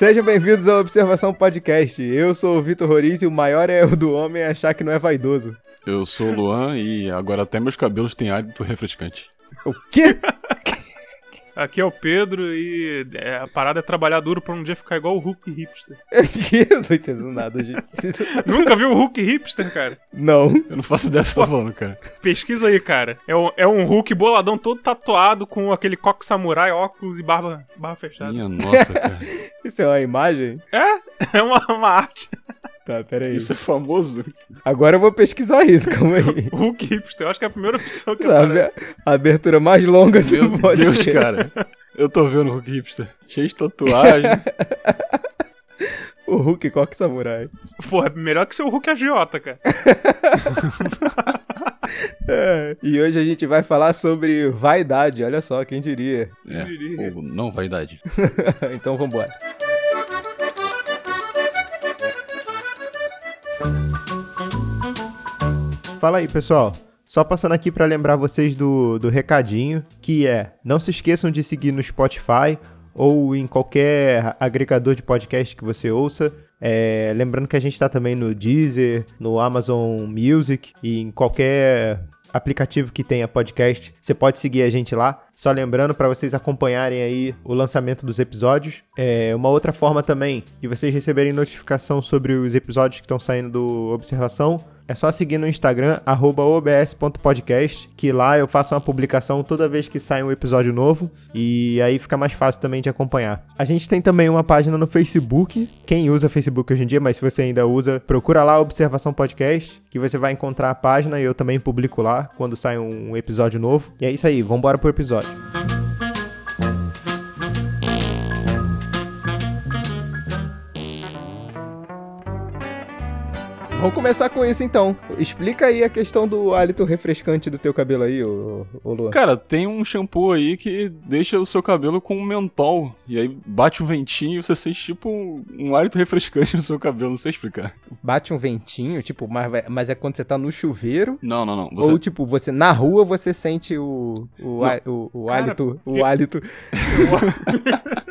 Sejam bem-vindos ao Observação Podcast. Eu sou o Vitor Roriz e o maior erro do homem é achar que não é vaidoso. Eu sou o Luan e agora até meus cabelos têm hálito refrescante. O quê? Aqui é o Pedro e é, a parada é trabalhar duro pra um dia ficar igual o Hulk hipster. Eu não tô entendendo nada, gente. Nunca viu o Hulk hipster, cara? Não. Eu não faço ideia do que você tá falando, cara. Pesquisa aí, cara. É um, é um Hulk boladão todo tatuado com aquele coque samurai, óculos e barba, barba fechada. Minha nossa, cara. Isso é uma imagem? É, é uma, uma arte. Tá, peraí. Isso é famoso. Agora eu vou pesquisar isso, calma aí. Hulk hipster, eu acho que é a primeira opção que Sabe, aparece. a abertura mais longa do Meu podcast. Deus, cara. Eu tô vendo o Hulk hipster. Cheio de tatuagem. O Hulk Coque Samurai. Pô, é melhor que ser o Hulk agiota, cara. É, E hoje a gente vai falar sobre vaidade, olha só, quem diria. É, diria. ou não vaidade. então vambora. Fala aí, pessoal. Só passando aqui para lembrar vocês do, do recadinho, que é, não se esqueçam de seguir no Spotify ou em qualquer agregador de podcast que você ouça. É, lembrando que a gente está também no Deezer, no Amazon Music e em qualquer aplicativo que tenha podcast, você pode seguir a gente lá. Só lembrando para vocês acompanharem aí o lançamento dos episódios. É uma outra forma também de vocês receberem notificação sobre os episódios que estão saindo do Observação. É só seguir no Instagram, obs.podcast, que lá eu faço uma publicação toda vez que sai um episódio novo, e aí fica mais fácil também de acompanhar. A gente tem também uma página no Facebook, quem usa Facebook hoje em dia, mas se você ainda usa, procura lá Observação Podcast, que você vai encontrar a página e eu também publico lá quando sai um episódio novo. E é isso aí, vambora pro episódio. Vamos começar com isso então. Explica aí a questão do hálito refrescante do teu cabelo aí, ô, ô Luan. Cara, tem um shampoo aí que deixa o seu cabelo com um mentol. E aí bate um ventinho e você sente tipo um, um hálito refrescante no seu cabelo. Não sei explicar. Bate um ventinho, tipo, mas, mas é quando você tá no chuveiro. Não, não, não. Você... Ou, tipo, você na rua você sente o, o, o, o Cara, hálito. O eu- hálito.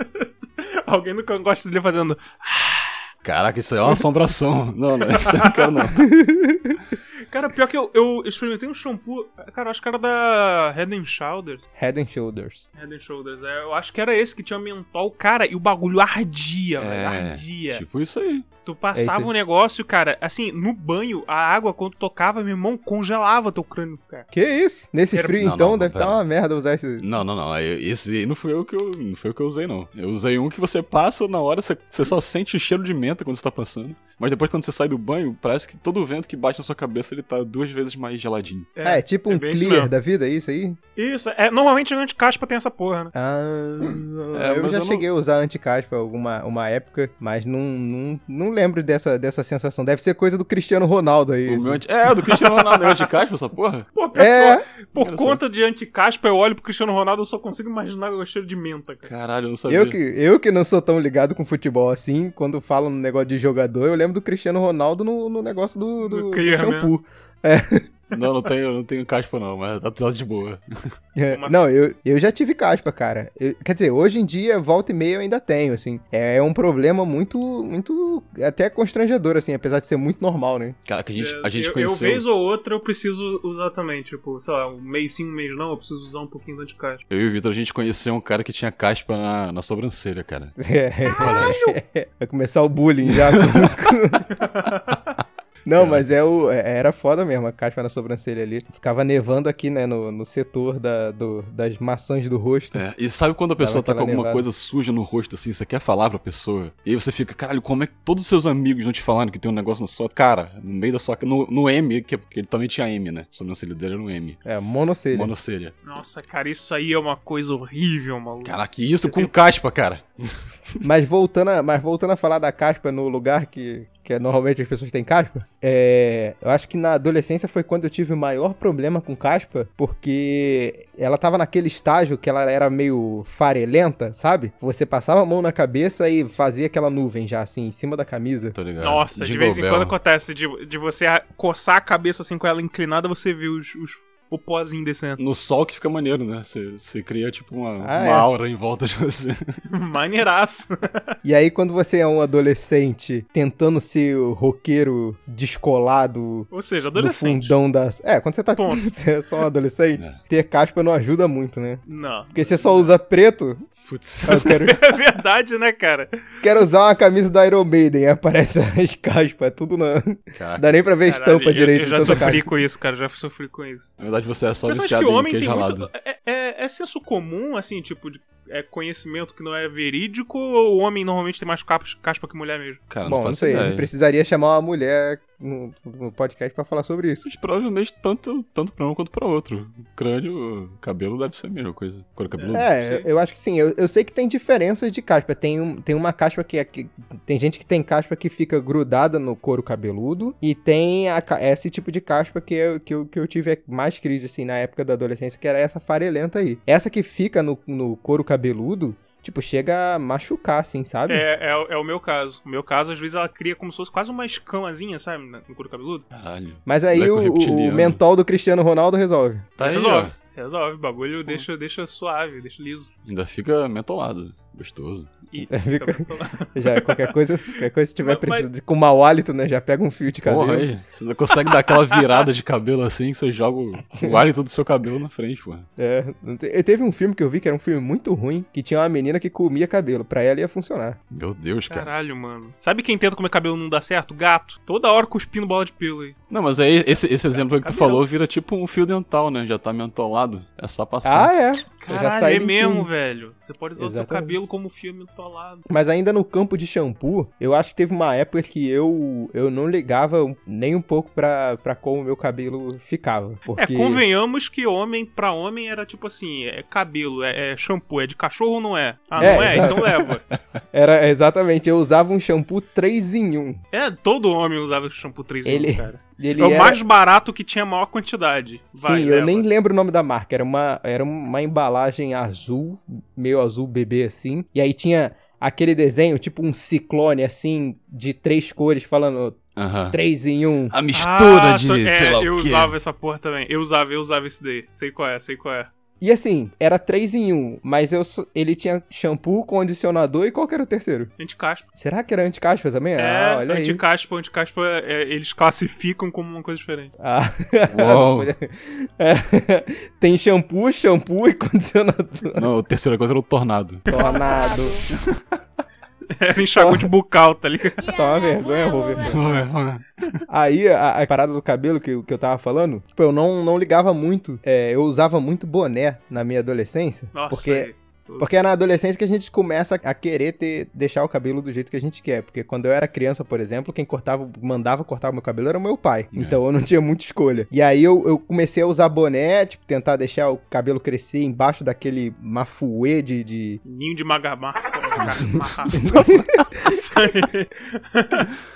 Alguém nunca gosta dele fazendo. Caraca, isso aí é uma assombração. Não, não, isso eu não quero não. Cara, pior que eu, eu experimentei um shampoo. Cara, acho que era da Head and Shoulders. Head and Shoulders. Head and Shoulders, é, eu acho que era esse que tinha mentol. Cara, e o bagulho ardia, velho. É, Ardia. tipo isso aí. Tu É passava aí. um negócio, cara, assim, no banho, a água, quando tocava, meu irmão, congelava teu crânio, cara. Que isso? Nesse Era- frio, Não, então, não, deve estar uma merda usar esse. Não, não, não. Esse aí não foi eu que eu, não foi eu que eu usei, não. Eu usei um que você passa na hora, você, você só sente o cheiro de menta quando você tá passando. Mas depois, quando você sai do banho, parece que todo o vento que bate na sua cabeça ele tá duas vezes mais geladinho. É, tipo um bem isso clear da vida, é isso aí? Isso, é, normalmente o anticaspa tem essa porra, né? Ah, É, eu já eu não- cheguei a usar anticaspa alguma uma época, mas não, não, não lembro dessa, dessa sensação. Deve ser coisa do Cristiano Ronaldo aí. O assim. anti... É, do Cristiano Ronaldo, é anticaspa essa porra? Pô, É. eu- por Olha só. conta de anticaspa, eu olho pro Cristiano Ronaldo, eu só consigo imaginar o cheiro de menta, cara. Caralho, eu não sabia. Eu que, eu que não sou tão ligado com futebol assim, quando falam no negócio de jogador, eu lembro do Cristiano Ronaldo no, no negócio do, do, Do do shampoo. Não, não tenho, não tenho caspa não, mas tá tudo de boa. É, Uma- Não, eu, eu já tive caspa, cara. Eu- quer dizer, hoje em dia, volta e meia eu ainda tenho, assim. É um problema muito, muito, até constrangedor, assim, apesar de ser muito normal, né? Cara, que a gente, É, a gente eu, conheceu... eu, vez ou outra, eu preciso usar também. Tipo, sei lá, um mês sim, um mês não, eu preciso usar um pouquinho do anticaspa. Eu e o Vitor, a gente conheceu um cara que tinha caspa na, na sobrancelha, cara. É, vai começar o bullying já. Não, mas é o, é- era foda mesmo, a caspa na sobrancelha ali. Ficava nevando aqui, né, no, no setor da, do- das maçãs do rosto. É, e sabe quando a pessoa tá com alguma nevada. coisa suja no rosto, assim, você quer falar pra pessoa, e aí você fica, caralho, como é que todos os seus amigos não te falaram que tem um negócio na sua cara, no meio da sua cara, no, no M, que, que ele também tinha M, né? A sobrancelha dele era no M. É, monocelha. Monocelha. Nossa, cara, isso aí é uma coisa horrível, maluco. Caraca, que isso com caspa, cara. Mas voltando, a, mas voltando a falar da caspa no lugar que, que é, normalmente as pessoas têm caspa, é, eu acho que na adolescência foi quando eu tive o maior problema com caspa, porque ela tava naquele estágio que ela era meio farelenta, sabe? Você passava a mão na cabeça e fazia aquela nuvem já assim, em cima da camisa. Tô ligado. Nossa, de Jingle vez em quando acontece de, de você coçar a cabeça assim com ela inclinada, você vê os, os o pozinho descendo. No sol que fica maneiro, né? Você, cria, tipo, uma, Ah, uma é. aura em volta de você. Maneiraço. E aí, quando você é um adolescente tentando ser o roqueiro descolado Ou seja, no adolescente. fundão das. É, quando você tá. Ponto. você é só um adolescente, É. ter caspa não ajuda muito, né? Não. Porque você só usa preto. Putz. Eu quero, É verdade, né, cara? quero usar uma camisa do Iron Maiden. Aparece as caspas. É tudo não. Caraca. Dá nem pra ver a estampa eu- direito Eu, já sofri caspa. com isso, cara. Já sofri com isso. Na verdade, você é só Mas acho viciado que o em homem tem ralado. muito. É, é, é senso comum, assim, tipo, de é, conhecimento que não é verídico ou o homem normalmente tem mais caspa, que mulher mesmo? Cara, não Bom, não sei. Gente precisaria chamar uma mulher no, no podcast pra falar sobre isso. Mas provavelmente tanto, tanto pra um quanto pra outro. O crânio, o cabelo deve ser a mesma coisa. Cor cabeludo. É, eu acho que sim. Eu, eu sei que tem diferenças de caspa. Tem, um, tem uma caspa que, é que. Tem gente que tem caspa que fica grudada no couro cabeludo. E tem a esse tipo de caspa que eu, que, eu, que eu tive mais crise, assim, na época da adolescência, que era essa farelenta aí. Essa que fica no, no couro cabeludo, tipo, chega a machucar, assim, sabe? É, é, o- é o meu caso. O meu caso, às vezes, ela cria como se fosse quase uma escamazinha, sabe? No couro cabeludo. Caralho. Mas aí o, o mentol do Cristiano Ronaldo resolve. Tá aí, ó. Resolve. Resolve. O bagulho deixa, deixa suave, deixa liso. Ainda fica mentolado. Gostoso. E Fica- Já, qualquer coisa, qualquer coisa, se tiver Mas- precisando de- com mau hálito, né? Já pega um fio de cabelo. Porra, aí. Você não consegue dar aquela virada de cabelo assim, que você joga o, hálito do seu cabelo na frente, pô. É, teve um filme que eu vi que era um filme muito ruim, que tinha uma menina que comia cabelo. Pra ela ia funcionar. Meu Deus, cara. Caralho, mano. Sabe quem tenta comer cabelo e não dá certo? Gato. Toda hora cuspindo bola de pelo aí. Não, mas aí esse, esse exemplo aí que tu cabelo. falou vira tipo um fio dental, né? Já tá mentolado. É só passar. Ah, é. Caralho, é mesmo, velho. Você pode usar o seu Exatamente. cabelo como fio mentolado. Mas ainda no campo de shampoo, eu acho que teve uma época que eu, eu não ligava nem um pouco pra, pra como o meu cabelo ficava. Porque... É, convenhamos que homem pra homem era tipo assim, é cabelo, é, é shampoo, é de cachorro ou não é? Ah, É, não é? Então leva. Era exatamente, eu usava um shampoo 3 em 1. É, todo homem usava shampoo 3 em Ele- um, cara. Ele É o era- mais barato que tinha a maior quantidade. Vai, Sim, eu leva. nem lembro o nome da marca. Era uma, era uma embalagem azul, meio azul bebê assim. E aí tinha aquele desenho, tipo um ciclone assim, de três cores, falando três em um. A mistura Ah, de tô- é, sei lá o eu quê. usava essa porra também. Eu usava, eu usava esse daí. Sei qual é, sei qual é. E assim, era três em um, mas eu, ele tinha shampoo, condicionador e qual que era o terceiro? Anticaspa. Será que era anticaspa também? É, ah, olha aí. anticaspa, anticaspa, é, eles classificam como uma coisa diferente. Ah, Uou. É, tem shampoo, shampoo e condicionador. Não, a terceira coisa era o tornado. Tornado. Era enxaguante bucal, tá ligado? Toma vergonha, vou ver. Aí, a, a parada do cabelo que, eu- que eu tava falando, tipo, eu não, não ligava muito. É, eu usava muito boné na minha adolescência. Nossa, porque, aí. Porque é na adolescência que a gente começa a querer ter, deixar o cabelo do jeito que a gente quer. Porque quando eu era criança, por exemplo, quem cortava, mandava cortar o meu cabelo era o meu pai. É. Então eu não tinha muita escolha. E aí eu, eu comecei a usar boné, tipo, tentar deixar o cabelo crescer embaixo daquele mafuê de. de... Ninho de magamar. Isso aí.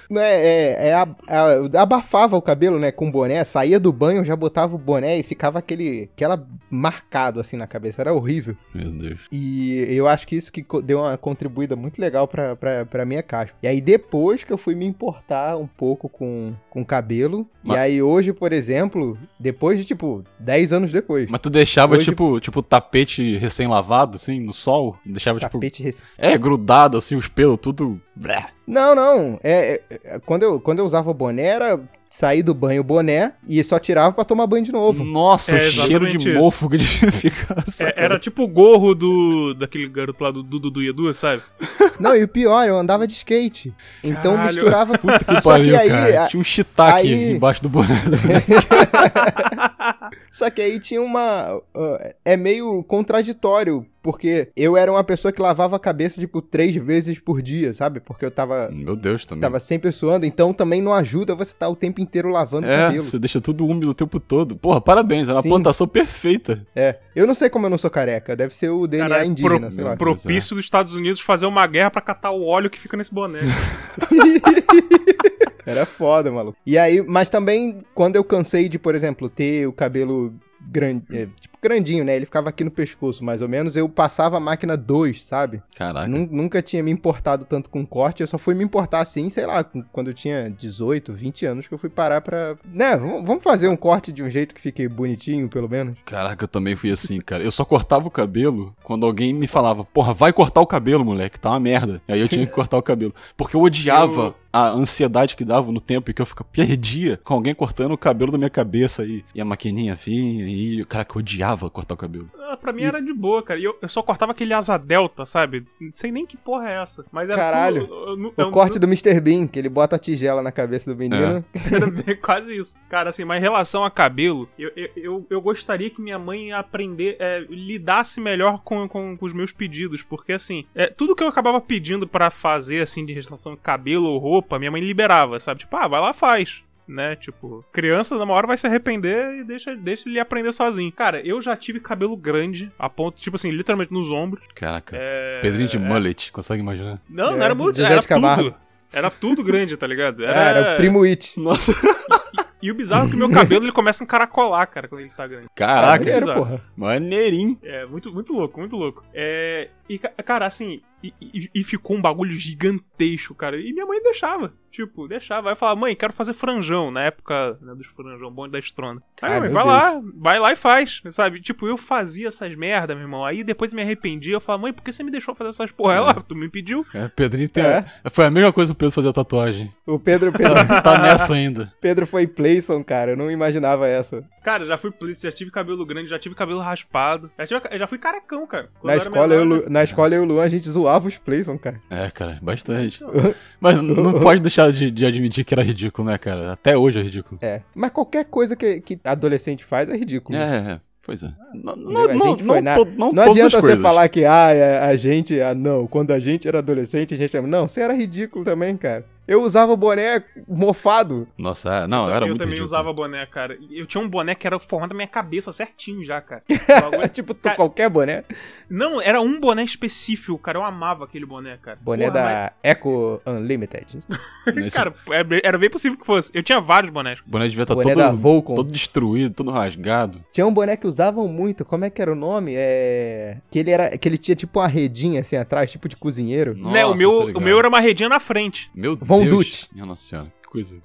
Não é, é, é a- a- eu abafava o cabelo, né, com boné, saía do banho, já botava o boné e ficava aquele, aquela marcado assim na cabeça, era horrível. Meu Deus. E eu acho que isso que deu uma contribuída muito legal pra, pra, pra minha caspa. E aí depois que eu fui me importar um pouco com, com cabelo, Mas- e aí hoje, por exemplo, depois de tipo 10 anos depois, Mas tu deixava, Hoje- tipo, tipo, tapete recém-lavado, assim, no sol? Deixava, tipo. tapete rec... É, grudado, assim, os pelos, tudo. Blé. Não, não, é, é- é- quando, eu, quando eu usava boné era sair do banho boné e só tirava pra tomar banho de novo. Nossa, É o cheiro de isso. mofo que ficar. É, era tipo o gorro do daquele garoto lá do Dudu do Edu, sabe? Não, e o pior, eu andava de skate. Então Caralho. misturava tudo. Que Só pariu, que aí, cara. a- Tinha um shiitake aí- embaixo do boné. Só que aí tinha uma. uh, é meio contraditório, porque eu era uma pessoa que lavava a cabeça, tipo, três vezes por dia, sabe? Porque eu tava. Meu Deus, também. Tava sempre suando, então também não ajuda você estar o tempo inteiro lavando o É, cabelo. você deixa tudo úmido o tempo todo. Porra, parabéns, é uma Sim. plantação perfeita. É. Eu não sei como eu não sou careca, deve ser o DNA Caralho, indígena, pro- sei lá. propício dos Estados Unidos fazer uma guerra pra catar o óleo que fica nesse boné. Era foda, maluco. E aí, mas também, quando eu cansei de, por exemplo, ter o cabelo grande, é, tipo, grandinho, né? Ele ficava aqui no pescoço, mais ou menos. Eu passava a máquina 2, sabe? Caraca. Nun- Nunca tinha me importado tanto com corte, eu só fui me importar assim, sei lá, quando eu tinha 18, 20 anos, que eu fui parar pra. Né, vamos fazer um corte de um jeito que fique bonitinho, pelo menos. Caraca, eu também fui assim, cara. Eu só cortava o cabelo quando alguém me falava, porra, vai cortar o cabelo, moleque, tá uma merda. Aí eu tinha que cortar o cabelo. Porque eu odiava Eu- a ansiedade que dava no tempo e que eu ficava perdia com alguém cortando o cabelo da minha cabeça aí. E a maquininha vinha e. Caraca, eu odiava cortar o cabelo. Ah, pra mim era de boa, cara. E eu, eu só cortava aquele asa delta, sabe? Não sei nem que porra é essa. Mas era Caralho. tudo- eu- eu- O eu- corte do Mr. Bean, que ele bota a tigela na cabeça do menino. Era bem- quase isso. Cara, assim, mas em relação a cabelo, eu, eu, eu, eu gostaria que minha mãe aprender, é, lidasse melhor com, com, com os meus pedidos, porque assim, é, tudo que eu acabava pedindo pra fazer, assim, de relação a cabelo ou roupa, minha mãe liberava, sabe? Tipo, ah, vai lá, faz. Né, tipo, criança numa hora vai se arrepender e deixa, deixa ele aprender sozinho. Cara, eu já tive cabelo grande, a ponto, tipo assim, literalmente nos ombros. Caraca. É, Pedrinho de é. mullet, consegue imaginar? Não, É, não era muito, Zezé era de Camargo. tudo. Era tudo grande, tá ligado? Era, era o Primo It. Nossa. E o bizarro é que o meu cabelo ele começa a encaracolar, cara, quando ele tá grande. Caraca, Maneiro, bizarro. porra. maneirinho. É, muito, muito louco, muito louco. É. E, ca- cara, assim, e, e- e ficou um bagulho gigantesco, cara. E minha mãe deixava. Tipo, deixava. Aí eu falava, mãe, quero fazer franjão. Na época né, dos franjão, bonde da estrona. Aí, Ai, mãe, vai lá, vai lá e faz, sabe? Tipo, eu fazia essas merda, meu irmão. Aí depois me arrependi. Eu falava, mãe, por que você me deixou fazer essas porra? Ela, tu me pediu. É, Pedrinho tem. É. Foi a mesma coisa que o Pedro fazer a tatuagem. O Pedro, Pedro, Tá nessa ainda. Pedro foi Playson, cara. Eu não imaginava essa. Cara, já fui polícia, já tive cabelo grande, já tive cabelo raspado. Já, tive- já fui carecão, cara. Na escola, eu, e Lu- na escola, eu e o Luan, a gente zoava os Playson, cara. É, cara, bastante. Mas não pode deixar de, de admitir que era ridículo, né, cara? Até hoje é ridículo. É. Mas qualquer coisa que, que adolescente faz é ridículo. É, é, pois é. Não? A não, gente não, foi não, na- to- não Não todas adianta você coisas. falar que, ah, a, a gente, ah, não, quando a gente era adolescente, a gente era... Não, você era ridículo também, cara. Eu usava boné mofado. Nossa, é, não, era eu muito também ridículo. usava boné, cara. Eu tinha um boné que era formado na minha cabeça certinho já, cara. O bagulho- tipo, Cara- qualquer boné. Não, era um boné específico, cara. Eu amava aquele boné, cara. Boné Porra, da Eco Unlimited. mas- Esse Cara, é bem- era bem possível que fosse. Eu tinha vários bonés. boné devia estar boné da todo, Volcom. todo destruído, todo rasgado. Tinha um boné que usavam muito, como é que era o nome? É... Que ele era, que ele tinha tipo uma redinha assim atrás, tipo de cozinheiro. Nossa, né, o meu, o meu era uma redinha na frente. Meu Von. Dutch. Minha nossa senhora, que coisa.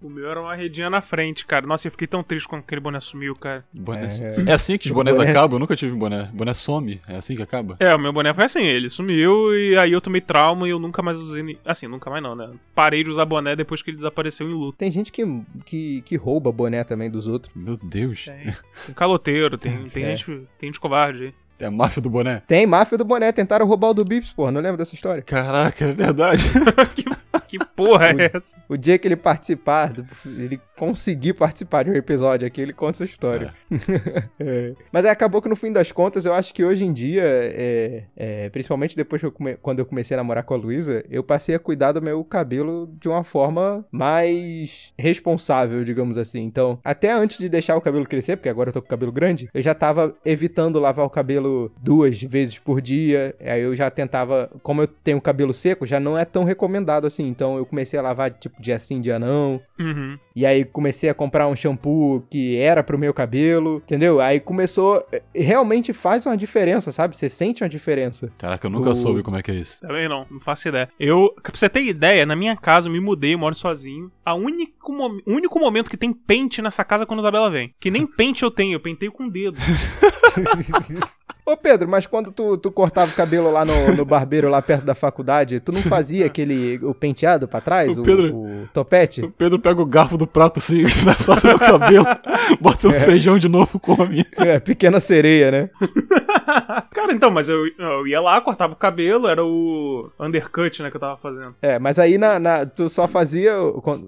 O meu era uma redinha na frente, cara. Nossa, eu fiquei tão triste quando aquele boné sumiu, cara. Boné... É. É. assim que os bonés Boné- acabam? Eu nunca tive boné. Boné some. É assim que acaba? É, o meu boné foi assim, ele sumiu e aí eu tomei trauma e eu nunca mais usei. Assim, nunca mais não, né? Parei de usar boné depois que ele desapareceu em luto. Tem gente que, que, que rouba boné também dos outros. Meu Deus. Tem, tem caloteiro, tem, tem, É. gente, tem gente covarde aí. É a máfia do boné. Tem máfia do boné, tentaram roubar o do Bips, porra, não lembra dessa história? Caraca, é verdade. Que porra é essa? O dia que ele participar, ele conseguir participar de um episódio aqui, ele conta essa história. É. Mas aí acabou que no fim das contas, eu acho que hoje em dia, é, é, principalmente depois que eu come- quando eu comecei a namorar com a Luísa, eu passei a cuidar do meu cabelo de uma forma mais responsável, digamos assim. Então, até antes de deixar o cabelo crescer, porque agora eu tô com o cabelo grande, eu já tava evitando lavar o cabelo duas vezes por dia. Aí eu já tentava, como eu tenho cabelo seco, já não é tão recomendado assim. Então eu comecei a lavar tipo dia sim, dia não. Uhum. E aí comecei a comprar um shampoo que era pro meu cabelo, entendeu? Aí começou. Realmente faz uma diferença, sabe? Você sente uma diferença. Caraca, eu nunca Do- soube como é que é isso. Também não, não faço ideia. Eu, pra você ter ideia, na minha casa eu me mudei, eu moro sozinho. A único, mo- o único momento que tem pente nessa casa é quando a Isabela vem. Que nem pente eu tenho, eu pentei com o dedo. Ô Pedro, mas quando tu, tu cortava o cabelo lá no, no barbeiro, lá perto da faculdade, tu não fazia aquele o penteado pra trás? O O, Pedro- o topete? O Pedro pega o garfo do prato assim, passa no cabelo, bota no feijão de novo, come. É, pequena sereia, né? Cara, então, mas eu, eu ia lá, cortava o cabelo, era o undercut, né, que eu tava fazendo. É, mas aí na, na- tu só fazia,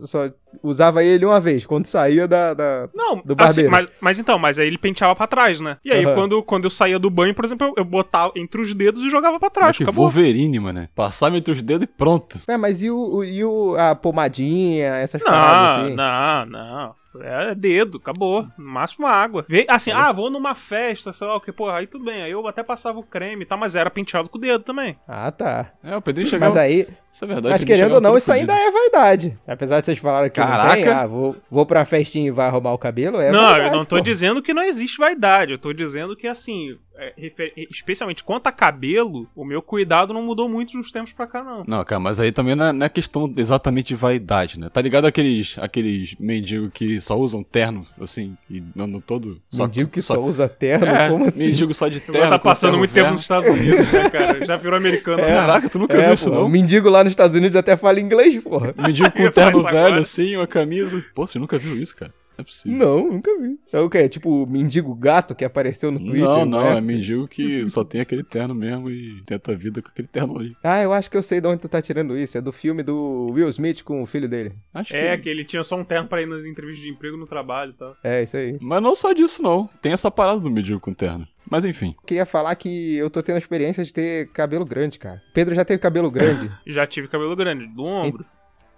só usava ele uma vez, quando saía da... da- Não, Do assim, barbeiro. mas, mas então, mas aí ele penteava pra trás, né? E aí, Aham. quando, quando eu saía do banho, por exemplo, eu, eu botava entre os dedos e jogava pra trás, que acabou. Wolverine, mano. Passar entre os dedos e pronto. É, mas e, o, e o, a pomadinha, essas paradas Não, assim? não, não. É dedo, acabou. No máximo água. Vê, assim, ah, vou numa festa, sei lá o que, pô, aí tudo bem. Aí eu até passava o creme e tal, mas era penteado com o dedo também. Ah, tá. É, o Pedrinho chegava... Mas aí, Isso é verdade. mas querendo ou não, isso ainda é vaidade. Apesar de vocês falarem que não tem, Caraca. ah, vou, vou pra festinha e vai arrumar o cabelo, é não, vaidade, eu não tô pô. dizendo que não existe vaidade. Eu tô dizendo que, assim, é, refer- especialmente quanto a cabelo, o meu cuidado não mudou muito nos tempos pra cá, não. Não, cara, mas aí também não é, não é questão exatamente de vaidade, né? Tá ligado aqueles, aqueles mendigos que só usam terno, assim, e andam todo... Só, Mendigo que só, usa terno, É, como assim? mendigo só de terno. Agora tá passando muito tempo nos Estados Unidos, né, cara? Já virou americano. né? Caraca, tu nunca É, viu isso, não? O mendigo lá nos Estados Unidos até fala inglês, porra. Mendigo com terno velho, agora. assim, uma camisa. Pô, você nunca viu isso, cara? Não é possível. Não, nunca vi. É o quê? Tipo o mendigo gato que apareceu no Twitter? Não, não, né? é mendigo que só tem aquele terno mesmo e tenta a vida com aquele terno ali. Ah, eu acho que eu sei de onde tu tá tirando isso. É do filme do Will Smith com o filho dele. Acho É, que... que ele tinha só um terno pra ir nas entrevistas de emprego no trabalho e tal. É, isso aí. Mas não só disso, não. Tem essa parada do mendigo com terno. Mas enfim. Eu queria falar que eu tô tendo a experiência de ter cabelo grande, cara. Pedro já teve cabelo grande. Já tive cabelo grande, do ombro.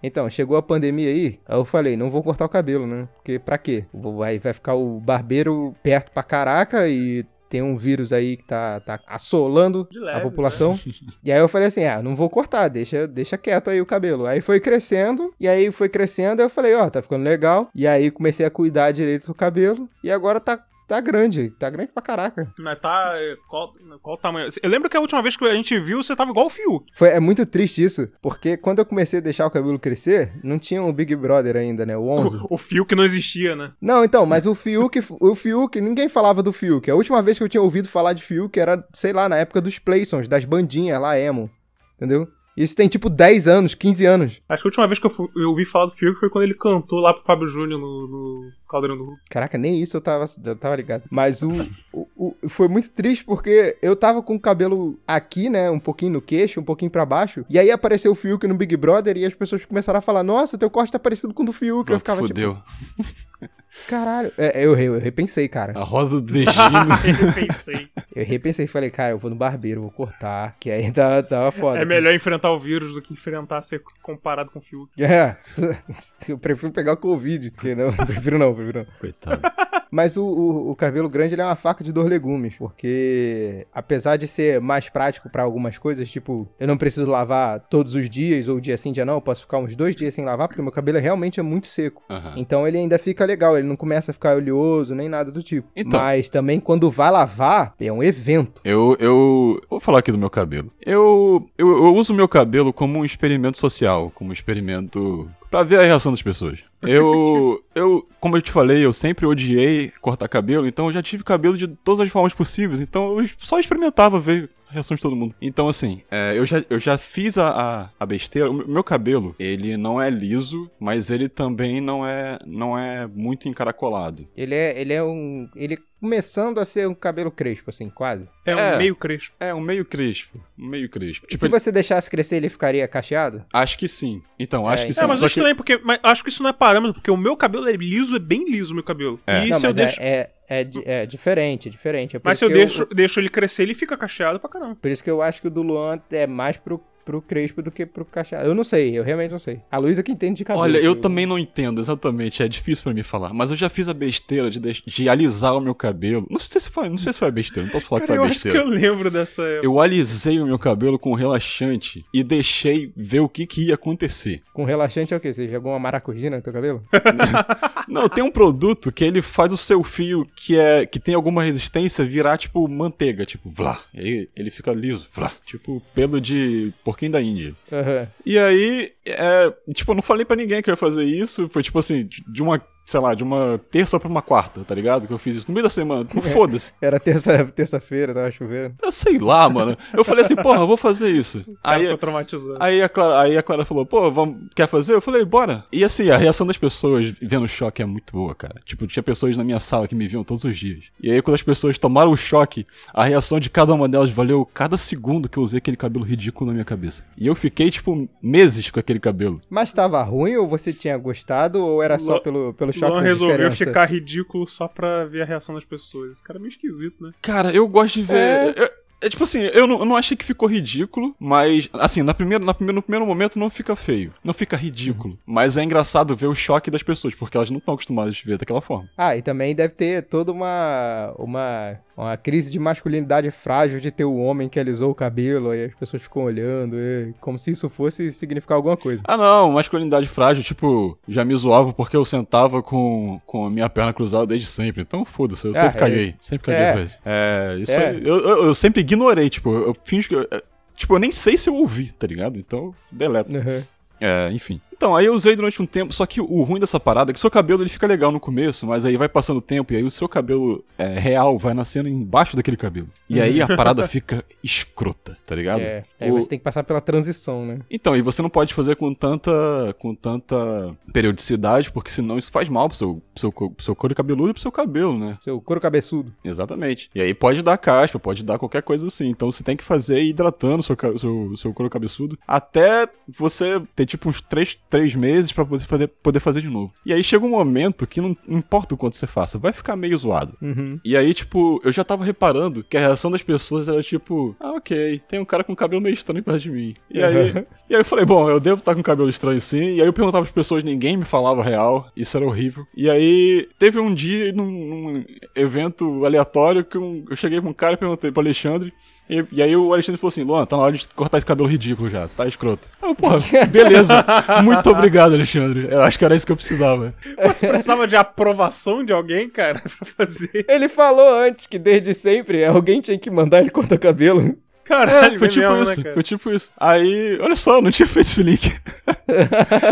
Então, chegou a pandemia aí, aí eu falei, não vou cortar o cabelo, né? Porque pra quê? Vai, vai ficar o barbeiro perto pra caraca e tem um vírus aí que tá, tá assolando leve, a população. E aí eu falei assim, ah, não vou cortar, deixa, deixa quieto aí o cabelo. Aí foi crescendo, e aí foi crescendo, aí eu falei, ó, tá ficando legal. E aí comecei a cuidar direito do cabelo, e agora tá, tá grande, tá grande pra caraca. Mas tá. é, Qual, qual o tamanho? Eu lembro que a última vez que a gente viu, você tava igual o Fiuk. Foi, é muito triste isso, porque quando eu comecei a deixar o cabelo crescer, não tinha o Big Brother ainda, né, o 11. O, o Fiuk não existia, né? Não, então, mas o Fiuk, o Fiuk, ninguém falava do Fiuk. A última vez que eu tinha ouvido falar de Fiuk era, sei lá, na época dos Playsons, das bandinhas lá, emo. Entendeu? Isso tem tipo 10 anos, 15 anos. Acho que a última vez que eu, fu- eu ouvi falar do Fiuk foi quando ele cantou lá pro Fábio Júnior no, no Caldeirão do Hulk. Caraca, nem isso eu tava, eu tava ligado. Mas o, o, o- Foi muito triste porque eu tava com o cabelo aqui, né? Um pouquinho no queixo, um pouquinho pra baixo. E aí apareceu o Fiuk no Big Brother e as pessoas começaram a falar: Nossa, teu corte tá parecido com o do Fiuk. eu ficava fudeu. tipo: Caralho. É, eu, eu, eu repensei, cara. A rosa do destino. eu pensei. Eu repensei e falei: Cara, eu vou no barbeiro, vou cortar. Que aí tá, tava foda. É melhor enfrentar o vírus do que enfrentar ser comparado com o Fiuk. É, eu prefiro pegar o Covid, que não, prefiro não, não. Coitado. Mas o, o, o cabelo grande é uma faca de dois legumes, porque apesar de ser mais prático pra algumas coisas, tipo, eu não preciso lavar todos os dias, ou dia sim, dia não, eu posso ficar uns dois dias sem lavar, porque o meu cabelo realmente é muito seco. Aham. Então ele ainda fica legal, ele não começa a ficar oleoso, nem nada do tipo. Então. Mas também quando vai lavar, é um evento. Eu, eu. Vou falar aqui do meu cabelo. Eu, eu, eu uso o meu cabelo como um experimento social, como um experimento. pra ver a reação das pessoas. Eu, eu, como eu te falei, eu sempre odiei cortar cabelo, então eu já tive cabelo de todas as formas possíveis, então eu só experimentava ver a reação de todo mundo. Então, assim, é, eu, já, eu já fiz a, a, besteira. O meu- meu cabelo, ele não é liso, mas ele também não é, não é muito encaracolado. Ele é, ele é um. Ele começando a ser um cabelo crespo, assim, quase. É, É. um meio crespo. É, um meio crespo. Um meio crespo. Tipo, se ele- você deixasse crescer, ele ficaria cacheado? acho que sim. Então, acho É, que então. sim. É, mas é que- estranho, porque mas acho que isso não é parâmetro, porque o meu cabelo é liso, é bem liso o meu cabelo. É. E não, se eu mas deixo. é, é, é, di- é diferente, é diferente. É Mas se eu que deixo, deixo ele crescer, ele fica cacheado pra caramba. Por isso que eu acho que o do Luan é mais pro, pro crespo do que pro cacheado. Eu não sei, eu realmente não sei. A Luísa que entende de cabelo. Olha, eu também não entendo exatamente, é difícil pra mim falar, mas eu já fiz a besteira de, deix- de alisar o meu cabelo. Não sei se foi, não sei se foi a besteira, não posso falar Cara, que eu foi a acho que eu lembro dessa época. Eu alisei o meu cabelo com relaxante e deixei ver o que, que ia acontecer. Com relaxante é o quê? Você jogou uma maracujina no teu cabelo? Não, tem um produto que ele faz o seu fio que é que tem alguma resistência virar tipo manteiga, tipo, vlá. E aí ele fica liso, vlá. Tipo pelo de porquinho da Índia. Aham. E aí, é, tipo, eu não falei pra ninguém que eu ia fazer isso. Foi tipo assim, de uma, sei lá, de uma terça pra uma quarta, tá ligado? Que eu fiz isso no meio da semana. Não foda-se. Era terça- terça-feira, tava chovendo. Eu sei lá, mano. Eu falei assim, porra, eu vou fazer isso. Aí, ficou traumatizado. aí, a Clara, aí a Clara falou, pô, vamos, quer fazer? Eu falei, bora. E assim, a reação das pessoas vendo o choque é muito boa, cara. Tipo, tinha pessoas na minha sala que me viam todos os dias. E aí, quando as pessoas tomaram o choque, a reação de cada uma delas valeu cada segundo que eu usei aquele cabelo ridículo na minha cabeça. E eu fiquei, tipo, meses com aquele cabelo. Mas tava ruim ou você tinha gostado ou era só pelo, pelo choque Luan resolveu diferença? ficar ridículo só pra ver a reação das pessoas. Esse cara é meio esquisito, né? Cara, eu gosto de ver. É. Eu, É tipo assim, eu não, eu não achei que ficou ridículo, mas assim, na primeira, na primeira, no primeiro momento não fica feio. Não fica ridículo. Mas é engraçado ver o choque das pessoas, porque elas não estão acostumadas a ver daquela forma. Ah, e também deve ter toda uma. uma. Uma crise de masculinidade frágil de ter o homem que alisou o cabelo, aí as pessoas ficam olhando, e como se isso fosse significar alguma coisa. Ah não, masculinidade frágil, tipo, já me zoavam porque eu sentava com, com a minha perna cruzada desde sempre. Então foda-se, eu Ah, sempre é. caguei. Sempre caguei É. pra isso. É, isso É. aí. Eu, eu, eu sempre ignorei, tipo, eu finjo que. eu- é, Tipo, eu nem sei se eu ouvi, tá ligado? Então, deleto. Uhum. É, enfim. Então, aí eu usei durante um tempo, só que o ruim dessa parada é que seu cabelo ele fica legal no começo, mas aí vai passando o tempo e aí o seu cabelo é, real vai nascendo embaixo daquele cabelo. E aí a parada fica escrota, tá ligado? É, aí O- você tem que passar pela transição, né? Então, e você não pode fazer com tanta com tanta periodicidade, porque senão isso faz mal pro seu, pro seu, pro seu couro cabeludo e pro seu cabelo, né? Seu couro cabeçudo. Exatamente. E aí pode dar caspa, pode dar qualquer coisa assim. Então você tem que fazer hidratando seu, seu, seu couro cabeçudo até você ter tipo uns 3, três meses pra poder fazer, poder fazer de novo. E aí chega um momento que não importa o quanto você faça, vai ficar meio zoado. Uhum. E aí, tipo, eu já tava reparando que a reação das pessoas era tipo, ah, ok, tem um cara com cabelo meio estranho perto de mim. E aí, Uhum. e aí eu falei, bom, eu devo estar com cabelo estranho sim. E aí eu perguntava pras pessoas, ninguém me falava real. Isso era horrível. E aí teve um dia num, num evento aleatório que um- eu cheguei pra um cara e perguntei pro Alexandre. E, e aí o Alexandre falou assim, Luan, tá na hora de cortar esse cabelo ridículo já, tá escroto. Aí eu, porra, beleza. Muito obrigado, Alexandre. Eu acho que era isso que eu precisava. Você precisava de aprovação de alguém, cara, pra fazer. Ele falou antes que desde sempre alguém tinha que mandar ele cortar o cabelo. Caralho, Foi é tipo mesmo, isso, né, cara? foi tipo isso. Aí, olha só, eu não tinha feito esse link.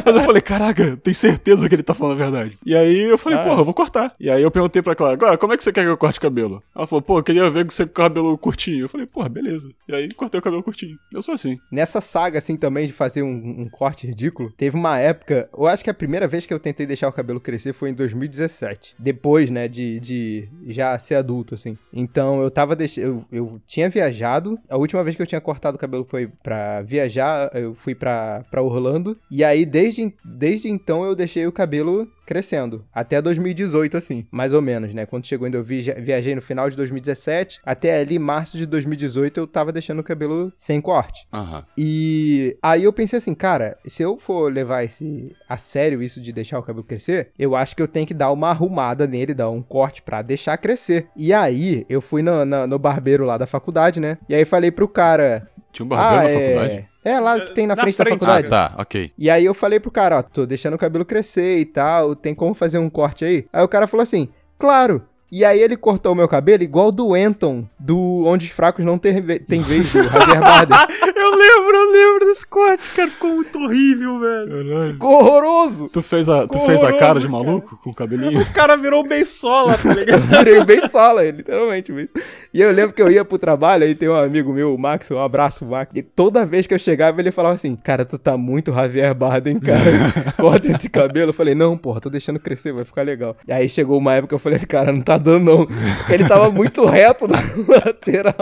Mas eu falei, caraca, tem certeza que ele tá falando a verdade. E aí eu falei, Ah. porra, eu vou cortar. E aí eu perguntei pra Clara, agora, como é que você quer que eu corte o cabelo? Ela falou, pô, eu queria ver com você com o cabelo curtinho. Eu falei, porra, beleza. E aí cortei o cabelo curtinho. Eu sou assim. Nessa saga, assim, também, de fazer um, um corte ridículo, teve uma época, eu acho que a primeira vez que eu tentei deixar o cabelo crescer foi em 2017. Depois, né, de, de já ser adulto, assim. Então, eu tava deixando, eu, eu tinha viajado, a última vez que eu tinha cortado o cabelo foi pra viajar, eu fui pra Orlando, e aí, desde, desde então, eu deixei o cabelo crescendo. Até 2018, assim, mais ou menos, né? Quando chegou ainda eu viajei no final de 2017, até ali, março de 2018, eu tava deixando o cabelo sem corte. Aham. E aí eu pensei assim, cara, se eu for levar esse a sério isso de deixar o cabelo crescer, eu acho que eu tenho que dar uma arrumada nele, dar um corte pra deixar crescer. E aí eu fui no, na- no barbeiro lá da faculdade, né? E aí falei pro cara, Tinha um barbeiro ah, na é... faculdade? É, lá que tem na, Na frente, da frente, Ah, faculdade. tá, ok. E aí eu falei pro cara, ó, tô deixando o cabelo crescer e tal, tem como fazer um corte aí? Aí o cara falou assim, claro. E aí ele cortou o meu cabelo igual do Anton, do Onde os Fracos Não Tem, Ve- tem Vez, do Javier Bardem. Eu lembro, eu lembro desse corte, cara. Ficou muito horrível, velho. Ficou horroroso. Tu fez a, tu fez a cara de maluco com o cabelinho? O cara virou o Beisola, tá ligado? Virei bem sola, literalmente isso. E eu lembro que eu ia pro trabalho, aí tem um amigo meu, o Max, um abraço, Max. E toda vez que eu chegava, ele falava assim: Cara, tu tá muito Javier Bardem, cara. Corta esse cabelo. Eu falei: Não, porra, tô deixando crescer, vai ficar legal. E aí chegou uma época que eu falei assim: Cara, não tá dando não. Porque ele tava muito reto na lateral.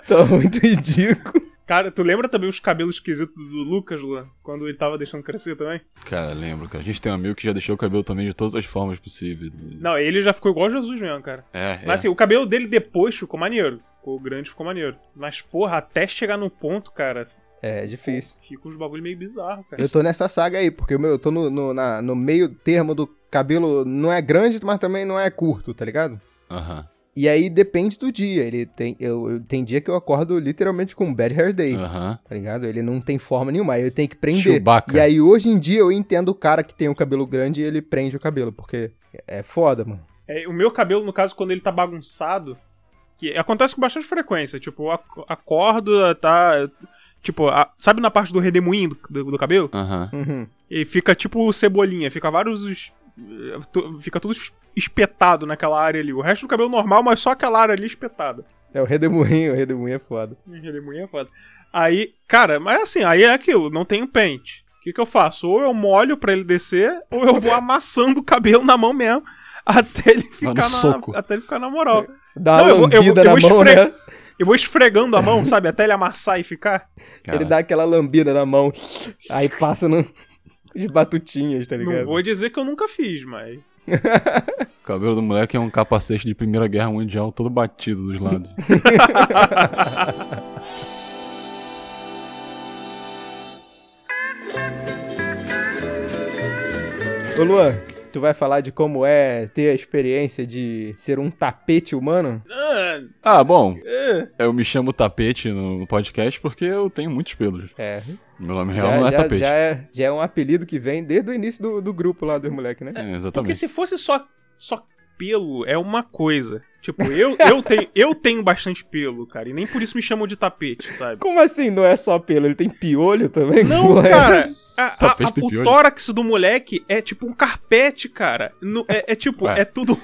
Tava muito ridículo. Cara, tu lembra também os cabelos esquisitos do Lucas, Luan? Quando ele tava deixando crescer também? Cara, lembro, cara. A gente tem um amigo que já deixou o cabelo também de todas as formas possíveis. Não, ele já ficou igual Jesus mesmo, cara. É, é. Mas assim, o cabelo dele depois ficou maneiro. Ficou grande, ficou maneiro. Mas, porra, até chegar no ponto, cara, É, difícil. fica uns bagulho meio bizarro, cara. Eu tô nessa saga aí, porque o meu- eu tô no, no, na- no meio termo do cabelo, não é grande, mas também não é curto, tá ligado? Aham. E aí depende do dia. Ele tem, eu, eu- tem dia que eu acordo literalmente com um bad hair day, Aham. tá ligado? Ele não tem forma nenhuma, aí eu tenho que prender. Chewbacca. E aí hoje em dia eu entendo o cara que tem o cabelo grande e ele prende o cabelo, porque é foda, mano. É, o meu cabelo, no caso, quando ele tá bagunçado, que acontece com bastante frequência. Tipo, eu ac- acordo, tá. Tipo, a- sabe na parte do redemoinho do, do, do cabelo? Aham. Uhum. E fica tipo cebolinha, fica vários. Fica tudo es- espetado naquela área ali. O resto do cabelo normal, mas só aquela área ali espetada. É o redemoinho, o redemoinho é foda. Redemoinho é foda. Aí, cara, mas assim, aí é aquilo, não tem pente. O que, que eu faço? Ou eu molho pra ele descer, ou eu vou amassando o cabelo na mão mesmo. Até ele ficar na, soco. até ele ficar na moral. Dá Não, eu vou- eu eu na vou mão, esfre- né? Eu vou esfregando a mão, sabe? Até ele amassar e ficar. Cara, Ele dá aquela lambida na mão, aí passa no... de batutinhas, tá ligado? Não vou dizer que eu nunca fiz, mas. cabelo do moleque é um capacete de Primeira Guerra Mundial todo batido dos lados. Ô Luan, tu vai falar de como é ter a experiência de ser um tapete humano? Ah, Ah, bom, é. eu me chamo Tapete no podcast porque eu tenho muitos pelos. É. Meu nome real Já, não é já- Tapete. já é, já é um apelido que vem desde o início do, do grupo lá dos moleques, né? É, Porque exatamente. se fosse só, só pelo, é uma coisa. Tipo, eu, eu, tenho, eu tenho bastante pelo, cara, e nem por isso me chamam de tapete, sabe? Como assim não é só pelo? Ele tem piolho também? Não, é? cara. A- a- Tapete a- tem o tórax do moleque é tipo um carpete, cara. No- é, é tipo, Ué. é tudo,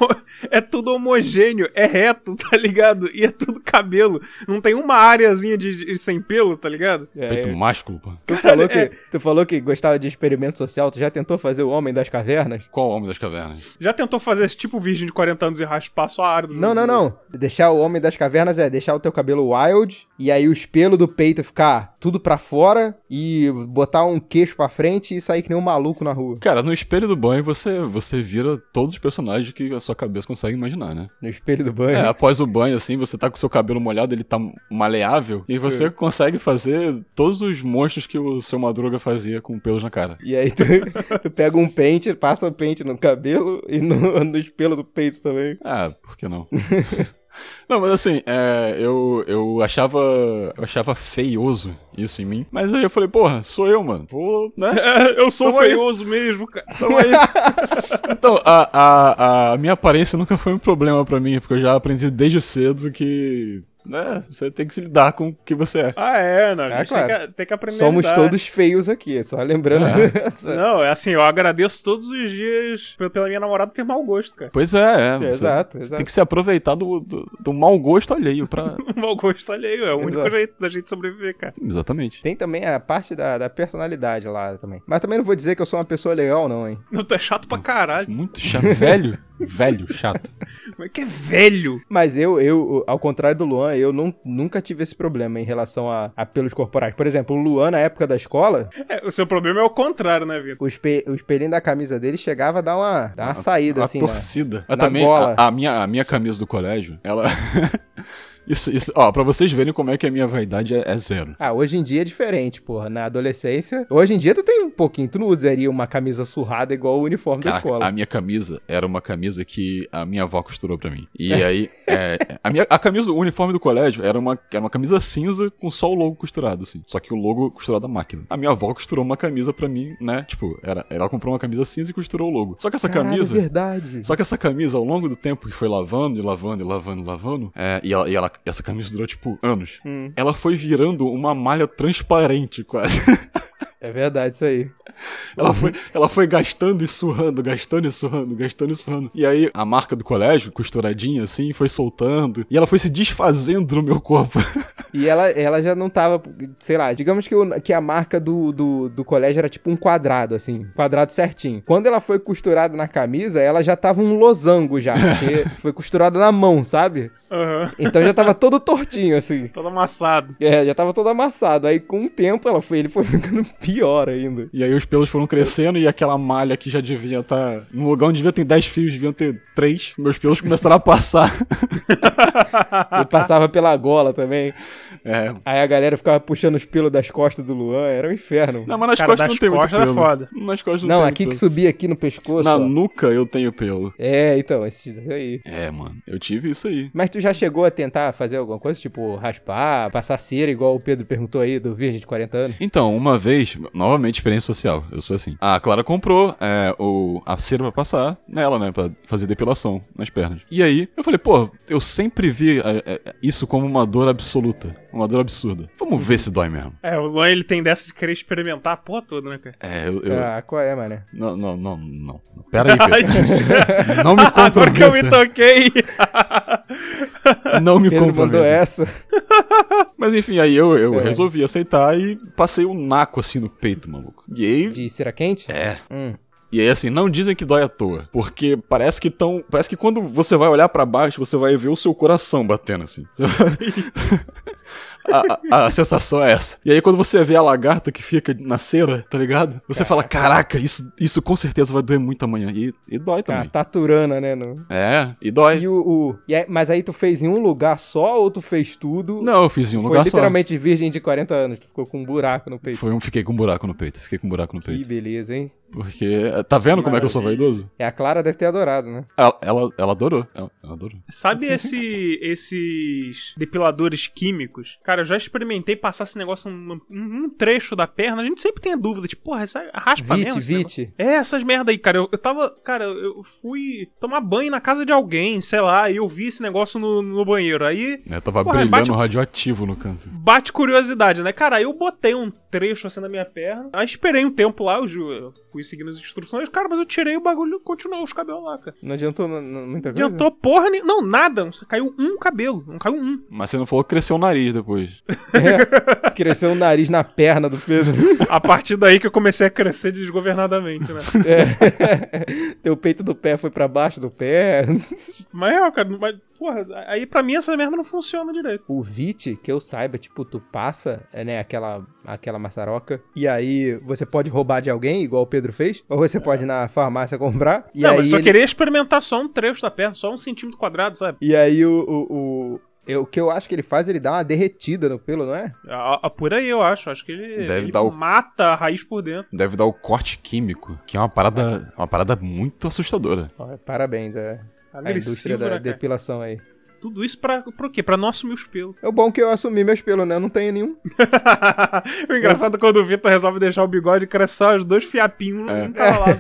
é tudo homogêneo, é reto, tá ligado? E é tudo cabelo. Não tem uma areazinha de, de- sem pelo, tá ligado? É, Peito é. másculo, pô. Tu, falou é. que, tu falou que gostava de experimento social, tu já tentou fazer o Homem das Cavernas? Qual o Homem das Cavernas? Já tentou fazer esse tipo virgem de 40 anos e raspar só a área do Não, não, não. Deixar o Homem das Cavernas é deixar o teu cabelo wild e aí os pelos do peito ficar tudo pra fora e botar um queixo pra frente e sair que nem um maluco na rua. Cara, no espelho do banho você, você vira todos os personagens que a sua cabeça consegue imaginar, né? No espelho do banho. É, após o banho, assim, você tá com o seu cabelo molhado, ele tá maleável, e você consegue fazer todos os monstros que o seu Madruga fazia com pelos na cara. E aí tu, tu pega um pente, passa o pente no cabelo e no, no espelho do peito também. Ah, por que não? Não, mas assim, é, eu, eu achava. Eu achava feioso isso em mim. Mas aí eu falei, porra, sou eu, mano. Vou, né? É, eu sou Tamo aí. feioso mesmo, cara. Tamo aí. então, a, a, a minha aparência nunca foi um problema pra mim, porque eu já aprendi desde cedo que. Né, você tem que se lidar com o que você é. Ah, é, não. A É, gente claro. tem, que, tem que aprender Somos todos feios aqui, só lembrando essa. Não, é assim, eu agradeço todos os dias pe- pela minha namorada ter mau gosto, cara. Pois é, é. você- Exato, Você exato. tem que se aproveitar do, do, do mau gosto alheio pra. mau gosto alheio, é o único Exato. jeito da gente sobreviver, cara. Exatamente. Tem também a parte da, da personalidade lá também. Mas também não vou dizer que eu sou uma pessoa legal, não, hein? Não, tu é chato pra caralho. Muito chato. Velho. Velho, chato. Como é que é velho? Mas eu, eu, ao contrário do Luan, eu não, nunca tive esse problema em relação a, a pelos corporais. Por exemplo, o Luan, na época da escola, É, o seu problema é o contrário, né, Vitor? o, espe- o espelhinho da camisa dele chegava a dar uma, dar uma saída, Uma assim, né? torcida. Mas na também, gola. a, a minha, a minha camisa do colégio, ela. isso, isso. Ó, pra vocês verem como é que a minha vaidade é, é zero. Ah, hoje em dia é diferente, porra. Na adolescência. Hoje em dia tu tem um pouquinho. Tu não usaria uma camisa surrada igual o uniforme da escola. a minha camisa era uma camisa que a minha avó costurou pra mim. E aí, é, a, minha, a camisa, o uniforme do colégio era uma, era uma camisa cinza com só o logo costurado, assim. Só que o logo costurado à máquina. A minha avó costurou uma camisa pra mim, né? Tipo, era, ela comprou uma camisa cinza e costurou o logo. Só que essa Caralho, camisa. é verdade. Só que essa camisa, ao longo do tempo que foi lavando e lavando e lavando e lavando, é, e, ela, e ela- essa camisa durou, tipo, anos. Hum. Ela foi virando uma malha transparente, quase. É verdade isso aí. Ela foi, ela foi gastando e surrando, gastando e surrando, gastando e surrando. E aí, a marca do colégio, costuradinha assim, foi soltando. E ela foi se desfazendo no meu corpo. E ela, ela já não tava, sei lá, digamos que, o- que a marca do, do, do colégio era tipo um quadrado, assim, quadrado certinho. Quando ela foi costurada na camisa, ela já tava um losango já, porque foi costurada na mão, sabe? Aham. Então já tava todo tortinho, assim. Todo amassado. É, já tava todo amassado. Aí com o tempo ela foi, ele foi ficando pior ainda. E aí os pelos foram crescendo e aquela malha que já devia estar. no lugar onde devia ter 10 fios, deviam ter 3. Meus pelos começaram a passar. Ele passava pela gola também. É. Aí a galera ficava puxando os pelos das costas do Luan, era um inferno. Não, mas nas Cara, costas não tem muito costas era pelo. foda. Nas costas não, Não, tem aqui muito que pelo. subia aqui no pescoço. Na ó. nuca eu tenho pelo. É, então, esses aí. É, mano. Eu tive isso aí. Mas tu já chegou a tentar fazer alguma coisa, tipo raspar, passar cera, igual o Pedro perguntou aí, do virgem de 40 anos? Então, uma vez, novamente experiência social, eu sou assim. A Clara comprou é, o, a cera pra passar nela, né? Pra fazer depilação nas pernas. E aí, eu falei, pô, eu sempre vi é, é, isso como uma dor absoluta. Uma dor absurda. Vamos ver se dói mesmo. É, o Luan, ele tem dessa de querer experimentar a porra toda, né, cara? É, eu. eu- Ah, qual é, mano? Não, não, não, não. Pera aí, Pedro. não me Agora que eu me comprometa. toquei. Não me Pedro mandou comprometa. essa. Mas enfim, aí eu, eu É. resolvi aceitar e passei um naco assim no peito, maluco. E aí. De cera quente? É. Hum. E aí, assim, não dizem que dói à toa. Porque parece que tão. Parece que quando você vai olhar pra baixo, você vai ver o seu coração batendo, assim. Você vai, A, a- a sensação é essa. E aí quando você vê a lagarta que fica na cera, tá ligado? Você fala, caraca, isso, isso com certeza vai doer muito amanhã. E, e dói também. taturana, né? no- É, e dói. E o, o- e aí- mas aí tu fez em um lugar só ou tu fez tudo? Não, eu fiz em um Foi lugar literalmente virgem de 40 anos. Tu ficou com um buraco no só. peito. Foi um, fiquei com um buraco no peito. Fiquei com um buraco no Que peito. beleza, hein? Porque. Tá vendo como é que eu sou vaidoso? É, a Clara deve ter adorado, né? Ela, ela, ela adorou. Ela, ela adorou. Sabe esse, esses depiladores químicos? Cara, eu já experimentei passar esse negócio num, num trecho da perna. A gente sempre tem a dúvida, tipo, porra, essa raspa Vite, mesmo? Vite. É, essas merda aí, cara. Eu, eu tava. Cara, eu fui tomar banho na casa de alguém, sei lá, e eu vi esse negócio no, no banheiro. Aí É, tava Porra, brilhando bate- radioativo no canto. bate curiosidade, né? Cara, aí eu botei um trecho assim na minha perna. Aí esperei um tempo lá, eu, eu fui seguindo as instruções, cara, mas eu tirei o bagulho e continuou os cabelos lá, cara. Não adiantou n- n- muita Não coisa? adiantou porra nem... Não, nada. Só caiu um cabelo. Não caiu um. Mas você não falou que cresceu o nariz depois. É, cresceu o nariz na perna do Pedro. A partir daí que eu comecei a crescer desgovernadamente, né? É. Teu peito do pé foi pra baixo do pé. Mas é, cara, mas, porra, aí pra mim essa merda não funciona direito. O Vite, que eu saiba, tipo, tu passa, é, né, aquela, aquela maçaroca, e aí você pode roubar de alguém, igual o Pedro fez, ou você pode ir na farmácia comprar, e não, aí mas eu só ele- queria experimentar só um trecho da perna, só um centímetro quadrado, sabe? E aí o... o, o- eu- o que eu acho que ele faz, ele dá uma derretida no pelo, não é? A, a- por aí eu acho. Acho que ele, Deve ele dar o- mata a raiz por dentro. Deve dar o corte químico, que é uma parada, uma parada muito assustadora. Parabéns, é. A indústria da cara? depilação aí. Tudo isso pra, pra quê? Pra não assumir os pelos. É o bom que eu assumi meus pelos, né? Eu não tenho nenhum. o engraçado é quando o Vitor resolve deixar o bigode crescer só os dois fiapinhos É. um cada lado.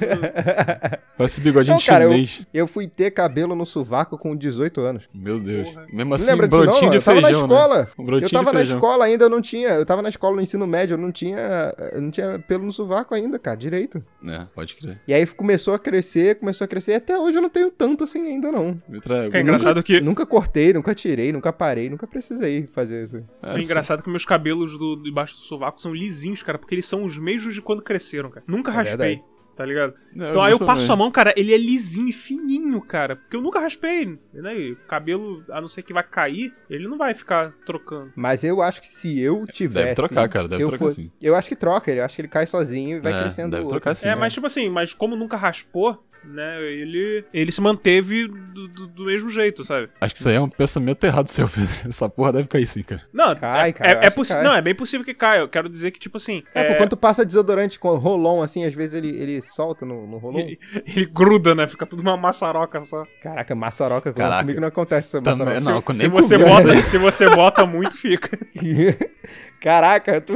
Parece bigodinho Não, cara, eu, chinês. eu fui ter cabelo no sovaco com 18 anos. Meu Deus. Porra. Mesmo Não assim, lembra disso não? brotinho Eu de tava feijão, na escola. né? Um brotinho Eu tava na escola ainda, eu não tinha. Eu tava na escola no ensino médio, eu não tinha. Eu não tinha pelo no sovaco ainda, cara, direito. É, pode crer. E aí começou a crescer, começou a crescer. E até hoje eu não tenho tanto assim ainda, não. Me traga. É engraçado que. Nunca cortei, nunca tirei, nunca parei, nunca precisei fazer isso. É, É engraçado que meus cabelos do, debaixo do sovaco são lisinhos, cara, porque eles são os mesmos de quando cresceram, cara. Nunca É raspei, verdade. tá ligado? É, Então aí eu passo a mão, cara, ele é lisinho e fininho, cara. Porque eu nunca raspei, né? E o cabelo, a não ser que vai cair, ele não vai ficar trocando. Mas eu acho que se eu tivesse. trocar, cara, se deve eu trocar sim. Eu acho que troca, eu acho que ele cai sozinho e vai É, crescendo. deve outro. trocar sim. é, né? mas tipo assim, mas como nunca raspou, né? Ele, ele se manteve do, do- do mesmo jeito, sabe? Acho que isso aí é um pensamento errado seu, Pedro. Essa porra deve cair sim, cara. Não, Cai, é, cara, é, é cai. Não, é bem possível que caia. Eu quero dizer que, tipo assim. É, é, pô, quando passa desodorante com rolon, assim, às vezes ele, ele solta no, no rolon. ele, ele gruda, né? Fica tudo uma maçaroca só. Caraca, maçaroca. Caraca. Comigo não acontece essa Também maçaroca. não, Se nem você, comigo. bota, se você bota muito, fica. Caraca, tu...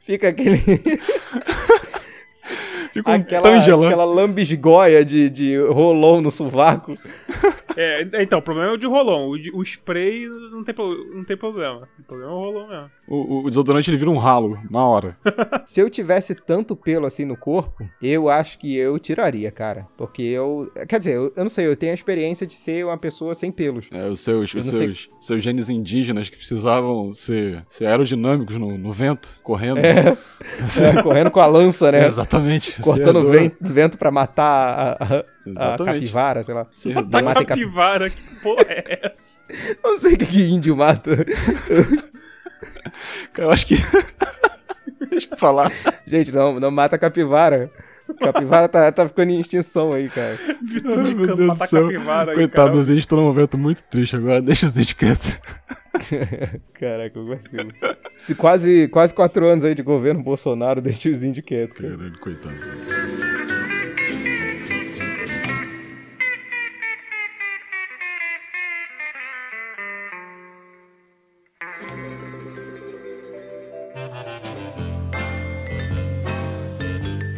fica aquele... Fica um aquela, tangelã. aquela lambisgoia de, de rolon no sovaco. É, então, o problema é o de rolão. O, o spray não tem, não tem problema. O problema é o rolão mesmo. O, o desodorante ele vira um ralo na hora. Se eu tivesse tanto pelo assim no corpo, eu acho que eu tiraria, cara. Porque eu. Quer dizer, eu, eu não sei, eu tenho a experiência de ser uma pessoa sem pelos. É, os seus, Eu os não sei- seus, seus genes indígenas que precisavam ser, ser aerodinâmicos no, no vento, correndo. É, é, correndo com a lança, né? Exatamente. Cortando vento, vento pra matar a, a- a capivara, sei lá. Doido. mata capi- capivara, que porra é essa? Não sei o que, que índio mata. Eu acho que. Deixa eu falar. Gente, não, não mata capivara. Capivara tá, tá ficando em extinção aí, cara. Vitor de meu cano Deus do matar céu. capivara aí, Coitado, cara. os índios estão num momento muito triste agora. Deixa os índios quietos. Caraca, eu vacilo. Se quase, quase quatro anos aí de governo Bolsonaro, deixa os índios quietos, cara. Caralho, coitado.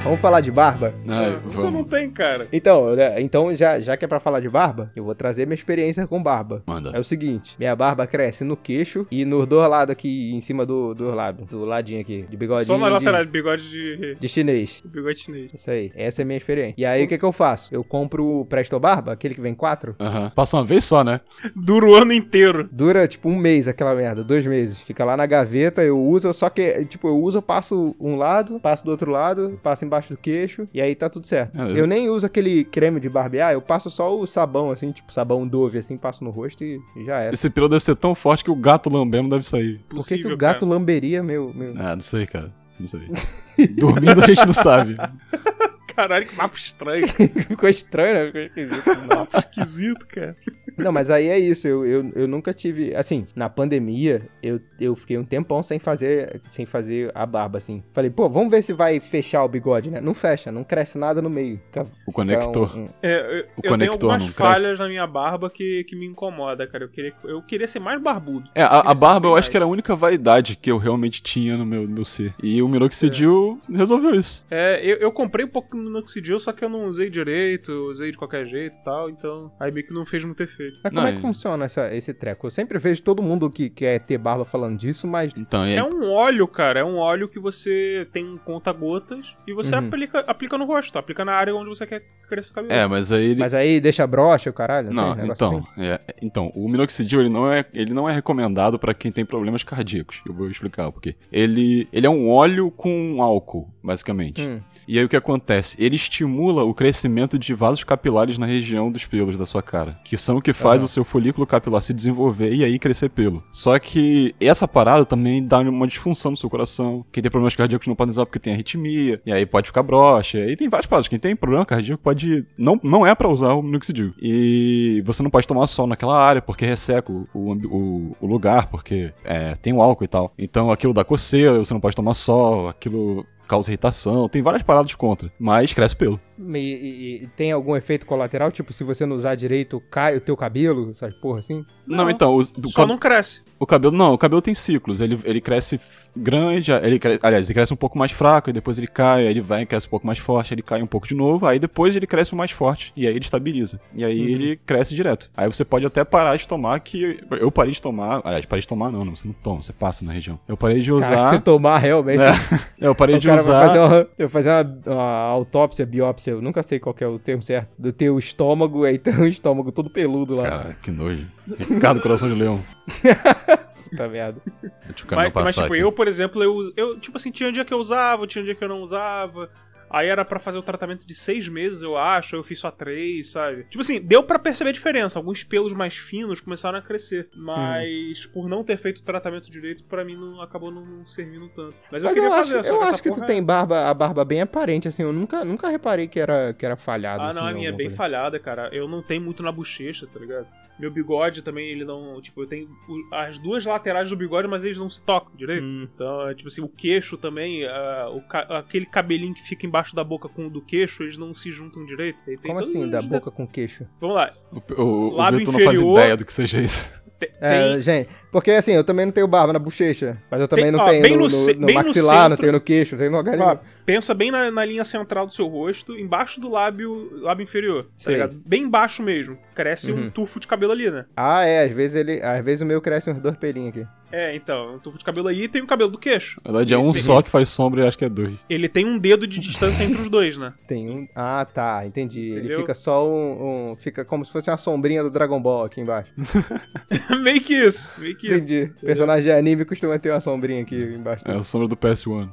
Vamos falar de barba? Ai, Você não tem, cara. Então, né, então já, já que é pra falar de barba, eu vou trazer minha experiência com barba. Manda. É o seguinte, minha barba cresce no queixo e nos dois lados aqui, em cima do, do lado, do ladinho aqui, de bigodinho Só na de, lateral de bigode de. de chinês. de bigode chinês. Isso aí, essa é a minha experiência. E aí, o que que eu faço? Eu compro o Presto Barba, aquele que vem quatro, Aham. Passa uma vez só, né? Dura o ano inteiro. dura tipo um mês aquela merda, dois meses. Fica lá na gaveta, eu uso, só que, tipo, eu uso, eu passo um lado, passo do outro lado, passo embaixo embaixo do queixo, e aí tá tudo certo. É, eu nem uso aquele creme de barbear, eu passo só o sabão, assim, tipo sabão Dove, assim, passo no rosto e e já era. Esse pelo deve ser tão forte que o gato lambendo deve sair. Por que, que o gato cara. lamberia meu... meu... Ah, não sei, cara. Não sei. Dormindo a gente não sabe. Caralho, que mapa estranho. Ficou estranho, né? Ficou esquisito. Não. Esquisito, cara. Não, mas aí é isso, eu, eu, eu nunca tive, assim, na pandemia, eu, eu fiquei um tempão sem fazer, sem fazer a barba, assim. Falei, pô, vamos ver se vai fechar o bigode, né? Não fecha, não cresce nada no meio. Fica- O fica conector. um- um- É, eu, eu tenho conector algumas não cresce? falhas na minha barba que, que me incomoda, cara. Eu queria, eu queria ser mais barbudo. É, a, a barba eu Bem acho que era a única vaidade que eu realmente tinha no meu, meu ser. E o Minoxidil resolveu isso. É, eu, eu comprei um pouco no Minoxidil, só que eu não usei direito, eu usei de qualquer jeito e tal, então aí meio que não fez muito efeito. Mas como Não, é que funciona essa, esse treco? Eu sempre vejo todo mundo que quer ter barba falando disso, mas Então, aí, É um óleo, cara, é um óleo que você tem conta-gotas e você Uhum. aplica, aplica no rosto, aplica na área onde você quer crescer o cabelo. é, mas aí ele. Mas aí deixa broxa, o caralho? Não, um negócio então, assim? é, então, o minoxidil ele não é, ele não é recomendado pra quem tem problemas cardíacos. Eu vou explicar o porquê. Ele, ele é um óleo com álcool, basicamente. Hum. E aí o que acontece? Ele estimula o crescimento de vasos capilares na região dos pelos da sua cara, que são o que faz Ah. o seu folículo capilar se desenvolver e aí crescer pelo. Só que essa parada também dá uma disfunção no seu coração. Quem tem problemas cardíacos não pode usar porque tem arritmia, e aí pode ficar broxa. E tem várias paradas. Quem tem problema cardíaco pode não não é pra usar o minoxidil. E você não pode tomar sol naquela área porque resseca o, o- o lugar, porque é, tem o álcool e tal. Então aquilo dá coceira, você não pode tomar sol, aquilo causa irritação, tem várias paradas contra, mas cresce pelo. E, e- e tem algum efeito colateral? Tipo, se você não usar direito, cai o teu cabelo? Essas porra assim? Não, Não, então, o, do Só cab- não cresce. o cabelo não, o cabelo tem ciclos, ele, ele cresce grande, ele cre- aliás, ele cresce um pouco mais fraco, e depois ele cai, aí ele vai, cresce um pouco mais forte, ele cai um pouco de novo, aí depois ele cresce mais forte, e aí ele estabiliza, e aí Uhum. ele cresce direto. Aí você pode até parar de tomar, que eu parei de tomar, aliás, parei de tomar não, não você não toma, você passa na região. Eu parei de Cara, se usar, você tomar realmente. é, eu parei O de cara usar... vai fazer, uma, vai fazer uma, uma autópsia, biópsia, eu nunca sei qual que é o termo certo, do teu estômago, aí tem um estômago todo peludo lá. Cara, que nojo. Ricardo Coração de Leão. Puta merda. Deixa o cara Mas, não mas, tipo, aqui. eu, por exemplo, eu, eu, tipo assim, tinha um dia que eu usava, tinha um dia que eu não usava. Aí era pra fazer o tratamento de seis meses, eu acho. Eu fiz só três, sabe? Tipo assim, deu pra perceber a diferença. Alguns pelos mais finos começaram a crescer. Mas por não ter feito o tratamento direito, pra mim não acabou não servindo tanto. Mas eu Mas queria eu acho, fazer, eu acho que tu porra- tem barba, a barba bem aparente, assim, eu nunca, nunca reparei que era, que era falhado. Ah, assim, não, a minha é bem coisa. falhada, cara. Eu não tenho muito na bochecha, tá ligado? Meu bigode também, ele não. Tipo, eu tenho as duas laterais do bigode, mas eles não se tocam direito. Hum. Então, é, tipo assim, o queixo também, o ca- aquele cabelinho que fica embaixo da boca com o do queixo, eles não se juntam direito. Como assim, da boca com queixo? Vamos lá. O, o, o Vitor não faz inferior- ideia do que seja isso. É, tem- gente, porque assim, eu também não tenho barba na bochecha, mas eu também Tem- não ó, tenho bem no, no no- ce- no bem no maxilar, não tenho no queixo, não tenho no lugar. Ó, pensa bem na, na linha central do seu rosto, embaixo do lábio, lábio inferior, tá Sei. ligado? Bem embaixo mesmo. Cresce Uhum. um tufo de cabelo ali, né? Ah, é, às vezes ele, às vezes o meu cresce uns dois pelinhos aqui. É, então, um tufo de cabelo aí e tem o cabelo do queixo. Na verdade é um só que faz sombra e acho que é dois. Ele tem um dedo de distância entre os dois, né? Tem um. Ah, tá, entendi. Ele Entendeu? fica só um, um- Fica como se fosse uma sombrinha do Dragon Ball aqui embaixo. meio que isso, meio que isso. Entendi. Personagem de anime costuma ter uma sombrinha aqui embaixo. É a sombra do PS1.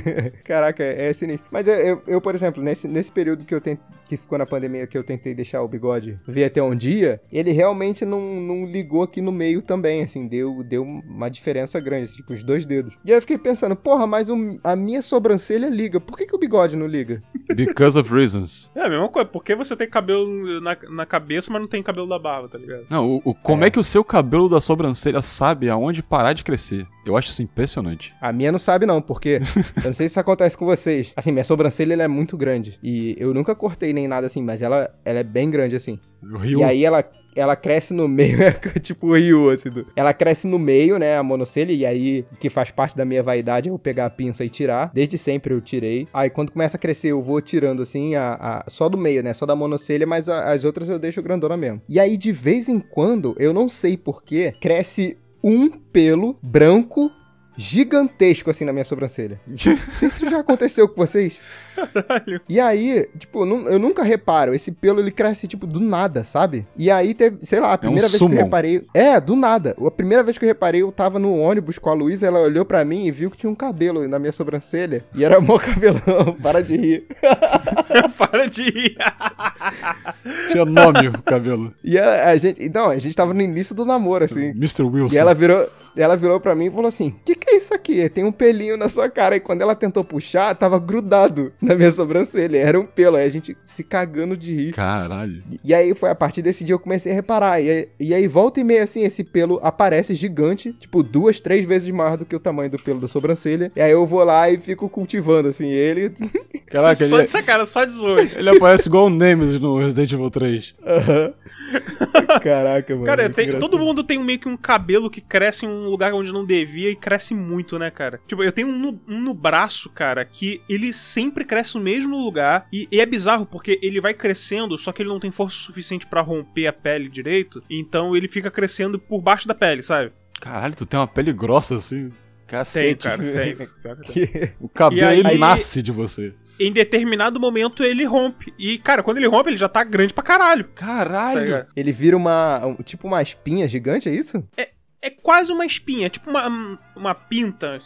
Caraca, é, é sinistro. Mas eu, eu, eu, por exemplo, nesse, nesse período que eu tent, que ficou na pandemia, que eu tentei deixar o bigode vir até um dia, ele realmente não, não ligou aqui no meio também, assim, deu, deu uma diferença grande, assim, tipo, os dois dedos. E aí eu fiquei pensando, porra, mas o- a minha sobrancelha liga, por que, que o bigode não liga? Because of reasons. É a mesma coisa, porque você tem cabelo na, na cabeça, mas não tem cabelo da barba, tá ligado? Não, o, o- como é. que o seu cabelo da sobrancelha sabe aonde parar de crescer? Eu acho isso impressionante. A minha não sabe não, porque eu não sei se isso acontece com vocês. Assim, minha sobrancelha ela é muito grande e eu nunca cortei nem nada assim, mas ela, ela é bem grande assim. E aí ela, ela cresce no meio, é tipo o Ryu, assim. do- Ela cresce no meio, né, a monocelha, e aí, o que faz parte da minha vaidade é eu pegar a pinça e tirar. Desde sempre eu tirei. Aí quando começa a crescer, eu vou tirando, assim, a, a- só do meio, né, só da monocelha, mas a- as outras eu deixo grandona mesmo. E aí, de vez em quando, eu não sei porquê, cresce um pelo branco gigantesco assim na minha sobrancelha. Não sei se isso já aconteceu com vocês. Caralho. E aí, tipo, eu nu- eu nunca reparo. Esse pelo ele cresce, tipo, do nada, sabe? E aí teve, sei lá, a primeira vez que eu reparei. É, do nada. A primeira vez que eu reparei, eu tava no ônibus com a Luísa, ela olhou pra mim e viu que tinha um cabelo na minha sobrancelha. E era mó cabelão. Para de rir. Para de ir. Tinha nome o cabelo. E a, a gente. Não, a gente tava no início do namoro, assim. Mr. Wilson. E ela virou, ela virou pra mim e falou assim: O que, que é isso aqui? Tem um pelinho na sua cara. E quando ela tentou puxar, tava grudado na minha sobrancelha. Era um pelo. Aí a gente se cagando de rir. Caralho. E- E aí foi a partir desse dia eu comecei a reparar. E aí, e aí volta e meia assim, esse pelo aparece gigante, tipo duas, três vezes maior do que o tamanho do pelo da sobrancelha. E aí eu vou lá e fico cultivando assim ele. Caraca, só ele, de sacanagem, só de zoio. ele aparece igual o Nemesis no Resident Evil 3. Aham. Caraca, mano. Cara, tem- todo mundo tem meio que um cabelo que cresce em um lugar onde não devia e cresce muito, né, cara? Tipo, eu tenho um no, um no braço, cara, que ele sempre cresce no mesmo lugar e, e é bizarro porque ele vai crescendo, só que ele não tem força suficiente pra romper a pele direito, então ele fica crescendo por baixo da pele, sabe? Caralho, tu tem uma pele grossa assim. Cacete. cara, tem. Que tem. Que- O cabelo aí- ele nasce de você. Em determinado momento ele rompe. E, cara, quando ele rompe, ele já tá grande pra caralho. Tá Caralho. ligado? Ele vira uma. um- tipo uma espinha gigante, é isso? é quase uma espinha, tipo uma, uma pinta.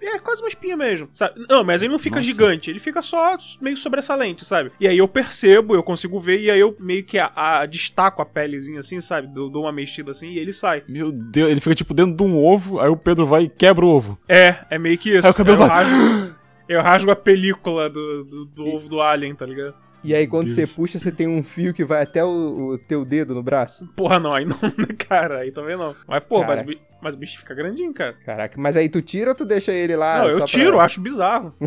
É quase uma espinha mesmo, sabe? Não, mas ele não fica Nossa. gigante, ele fica só meio sobressalente, sabe? E aí eu percebo, eu consigo ver, e aí eu meio que a, a- destaco a pelezinha assim, sabe? Dou, dou uma mexida assim e ele sai. Meu Deus, ele fica tipo dentro de um ovo, aí o Pedro vai e quebra o ovo. É, é meio que isso. Aí o cabelo eu, vai- eu rasgo a película do, do, do ovo do alien, tá ligado? E aí quando Deus. você puxa, você tem um fio que vai até o, o teu dedo no braço. Porra, não, aí não, cara, aí também não. Mas, pô, mas, Cara. Mas o bicho fica grandinho, cara. Caraca, mas aí tu tira ou tu deixa ele lá? não, eu só pra- tiro, acho bizarro.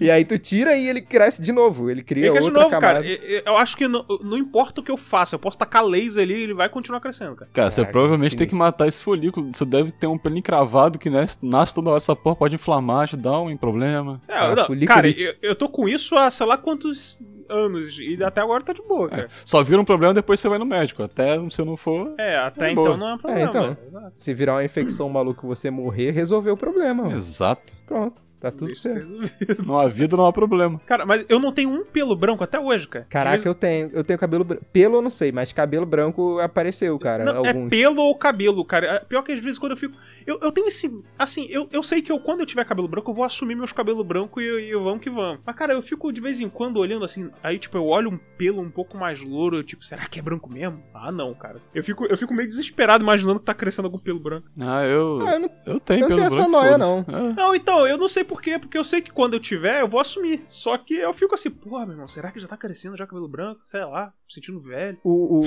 E aí tu tira e ele cresce de novo. Ele cria de outra novo, camada. cara. Eu, acho que não, não importa o que eu faça, eu posso tacar laser ali e ele vai continuar crescendo, cara. Cara, você Caraca, provavelmente sinistro. tem que matar esse folículo. Você deve ter um pelinho cravado que nasce, nasce toda hora. Essa porra pode inflamar, te dar um problema. É, Ah, não, cara, eu, eu tô com isso há sei lá quantos anos e até agora tá de boa, É, cara. Só vira um problema depois você vai no médico. Até se não for. É, até de então boa. não é um problema. então. Exato. Se virar uma infecção maluca e você morrer, resolveu o problema. mano. Exato. Pronto, tá tudo certo. resolvido. Não há vida, não há problema. Cara, mas eu não tenho um pelo branco até hoje, cara. Caraca, vez- eu tenho. Eu tenho cabelo branco. Pelo eu não sei, mas cabelo branco apareceu, cara. Não, é alguns. pelo ou cabelo, cara. É Pior que às vezes quando eu fico. Eu, eu tenho esse. Assim, eu, eu sei que eu, quando eu tiver cabelo branco, eu vou assumir meus cabelos brancos e, e vamos que vamos. Mas, cara, eu fico de vez em quando olhando assim. Aí, tipo, eu olho um pelo um pouco mais louro. Eu, tipo, será que é branco mesmo? Ah, não, cara. Eu fico, eu fico meio desesperado imaginando que tá crescendo algum pelo branco. Ah, eu. Ah, eu não- eu tenho eu não pelo tenho essa branco, noia, foda-se. Não, então, eu não sei porquê, porque eu sei que quando eu tiver, eu vou assumir. Só que eu fico assim, porra, meu irmão, será que já tá crescendo já cabelo branco? Sei lá, me sentindo velho. O, o,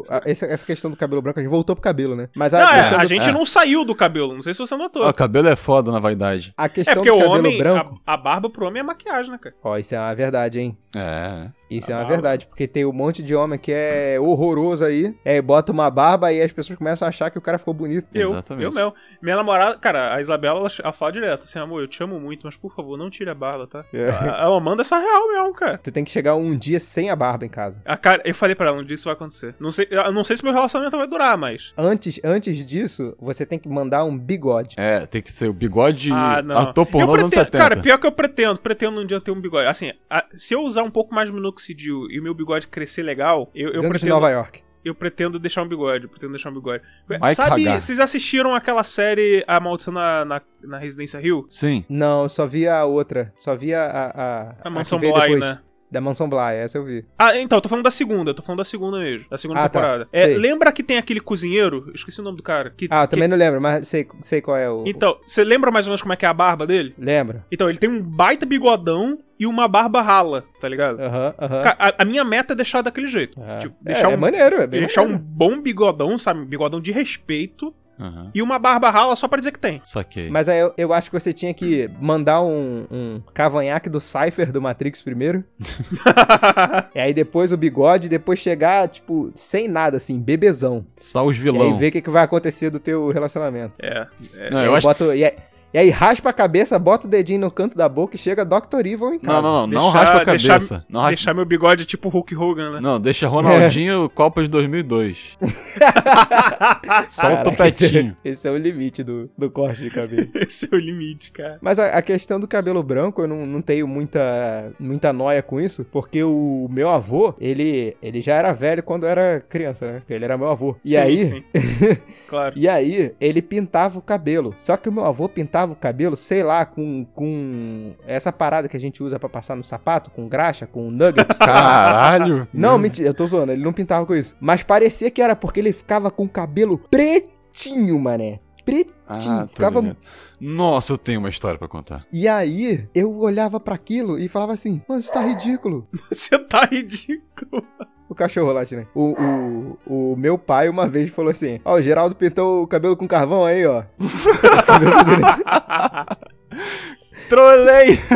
o- a- essa, essa questão do cabelo branco, a gente voltou pro cabelo, né? Mas a Não, é, a do, gente é. não saiu do cabelo, não sei se você notou. O cabelo é foda na vaidade. a É questão porque do o cabelo homem, branco. a, a barba pro homem é maquiagem, né, cara? Ó, isso é uma verdade, hein? É. Isso A é uma barba. verdade, porque tem um monte de homem que é horroroso aí, é, bota uma barba e as pessoas começam a achar que o cara ficou bonito. Eu, Exatamente. eu mesmo. Minha namorada, cara, a Isabela, ela, ela fala direto assim, amor, eu te amo muito, mas por favor, não tire a barba, tá? É. Ela, ela manda essa real mesmo, cara. Tu tem que chegar um dia sem a barba em casa. A cara, eu falei pra ela, um dia isso vai acontecer. Não sei, eu não sei se meu relacionamento vai durar, mas. Antes, antes disso, você tem que mandar um bigode. É, tem que ser o bigode Ah, não. ator pornô anos pretendo, 70. cara, pior que eu pretendo, pretendo um dia ter um bigode. Assim, a- se eu usar um pouco mais de minoxidil e o meu bigode crescer legal, eu, eu Gangue de pretendo. Nova York. Eu pretendo deixar um bigode, eu pretendo deixar um bigode. Vai Sabe, cagar. vocês assistiram aquela série A Maldição na, na, na Residência Rio? Sim. Não, eu só vi a outra. Só vi a. A, a, A Mansão Bly, né? Da Mansão Bly, essa eu vi. Ah, então, eu tô falando da segunda, eu tô falando da segunda mesmo. Da segunda Ah, tá. temporada. É, Sei. lembra que tem aquele cozinheiro? Eu esqueci o nome do cara. Que, Ah, que- também não lembro, mas sei, sei qual é o. Então, você lembra mais ou menos como é que é a barba dele? Lembra? Então, ele tem um baita bigodão e uma barba rala, tá ligado? Aham, aham. A, a minha meta é deixar daquele jeito. Tipo, É, deixar é um, maneiro, é bem deixar um maneiro. bom bigodão, sabe? Um bigodão de respeito Aham. e uma barba rala só pra dizer que tem. Saquei. Mas aí eu, eu acho que você tinha que mandar um, um cavanhaque do Cypher do Matrix primeiro. e aí depois o bigode, depois chegar, tipo, sem nada, assim, bebezão. Só os E aí ver o que, que vai acontecer do teu relacionamento. É. é. Não, E aí eu acho boto- e, aí, E aí raspa a cabeça, bota o dedinho no canto da boca e chega Dr. Evil em casa. Não, não, não. Não Deixar- raspa a deixar- cabeça. Não, raspa... Deixar meu bigode tipo Hulk Hogan, né? não, deixa Ronaldinho Copa de 2002. Só o topetinho. Esse, esse é o limite do, do corte de cabelo. Esse é o limite, cara. Mas a, a questão do cabelo branco, eu não, não tenho muita, muita noia com isso, porque o meu avô, ele, ele já era velho quando eu era criança, né? Ele era meu avô. E Sim, aí, sim. claro. E aí, ele pintava o cabelo. Só que o meu avô pintava o cabelo, sei lá, com, com essa parada que a gente usa pra passar no sapato, com graxa, com nugget. Caralho. não, mentira, eu tô zoando, ele não pintava com isso. Mas parecia que era porque ele ficava com o cabelo pretinho, mané. Pretinho. Ah, ficava... ligado. Nossa, eu tenho uma história pra contar. E aí, eu olhava pra aquilo e falava assim, mano, isso tá ridículo. Você tá ridículo. O cachorro lá, né? O, o, o meu pai uma vez falou assim: Ó, o Geraldo pintou o cabelo com carvão aí, ó. Trolei!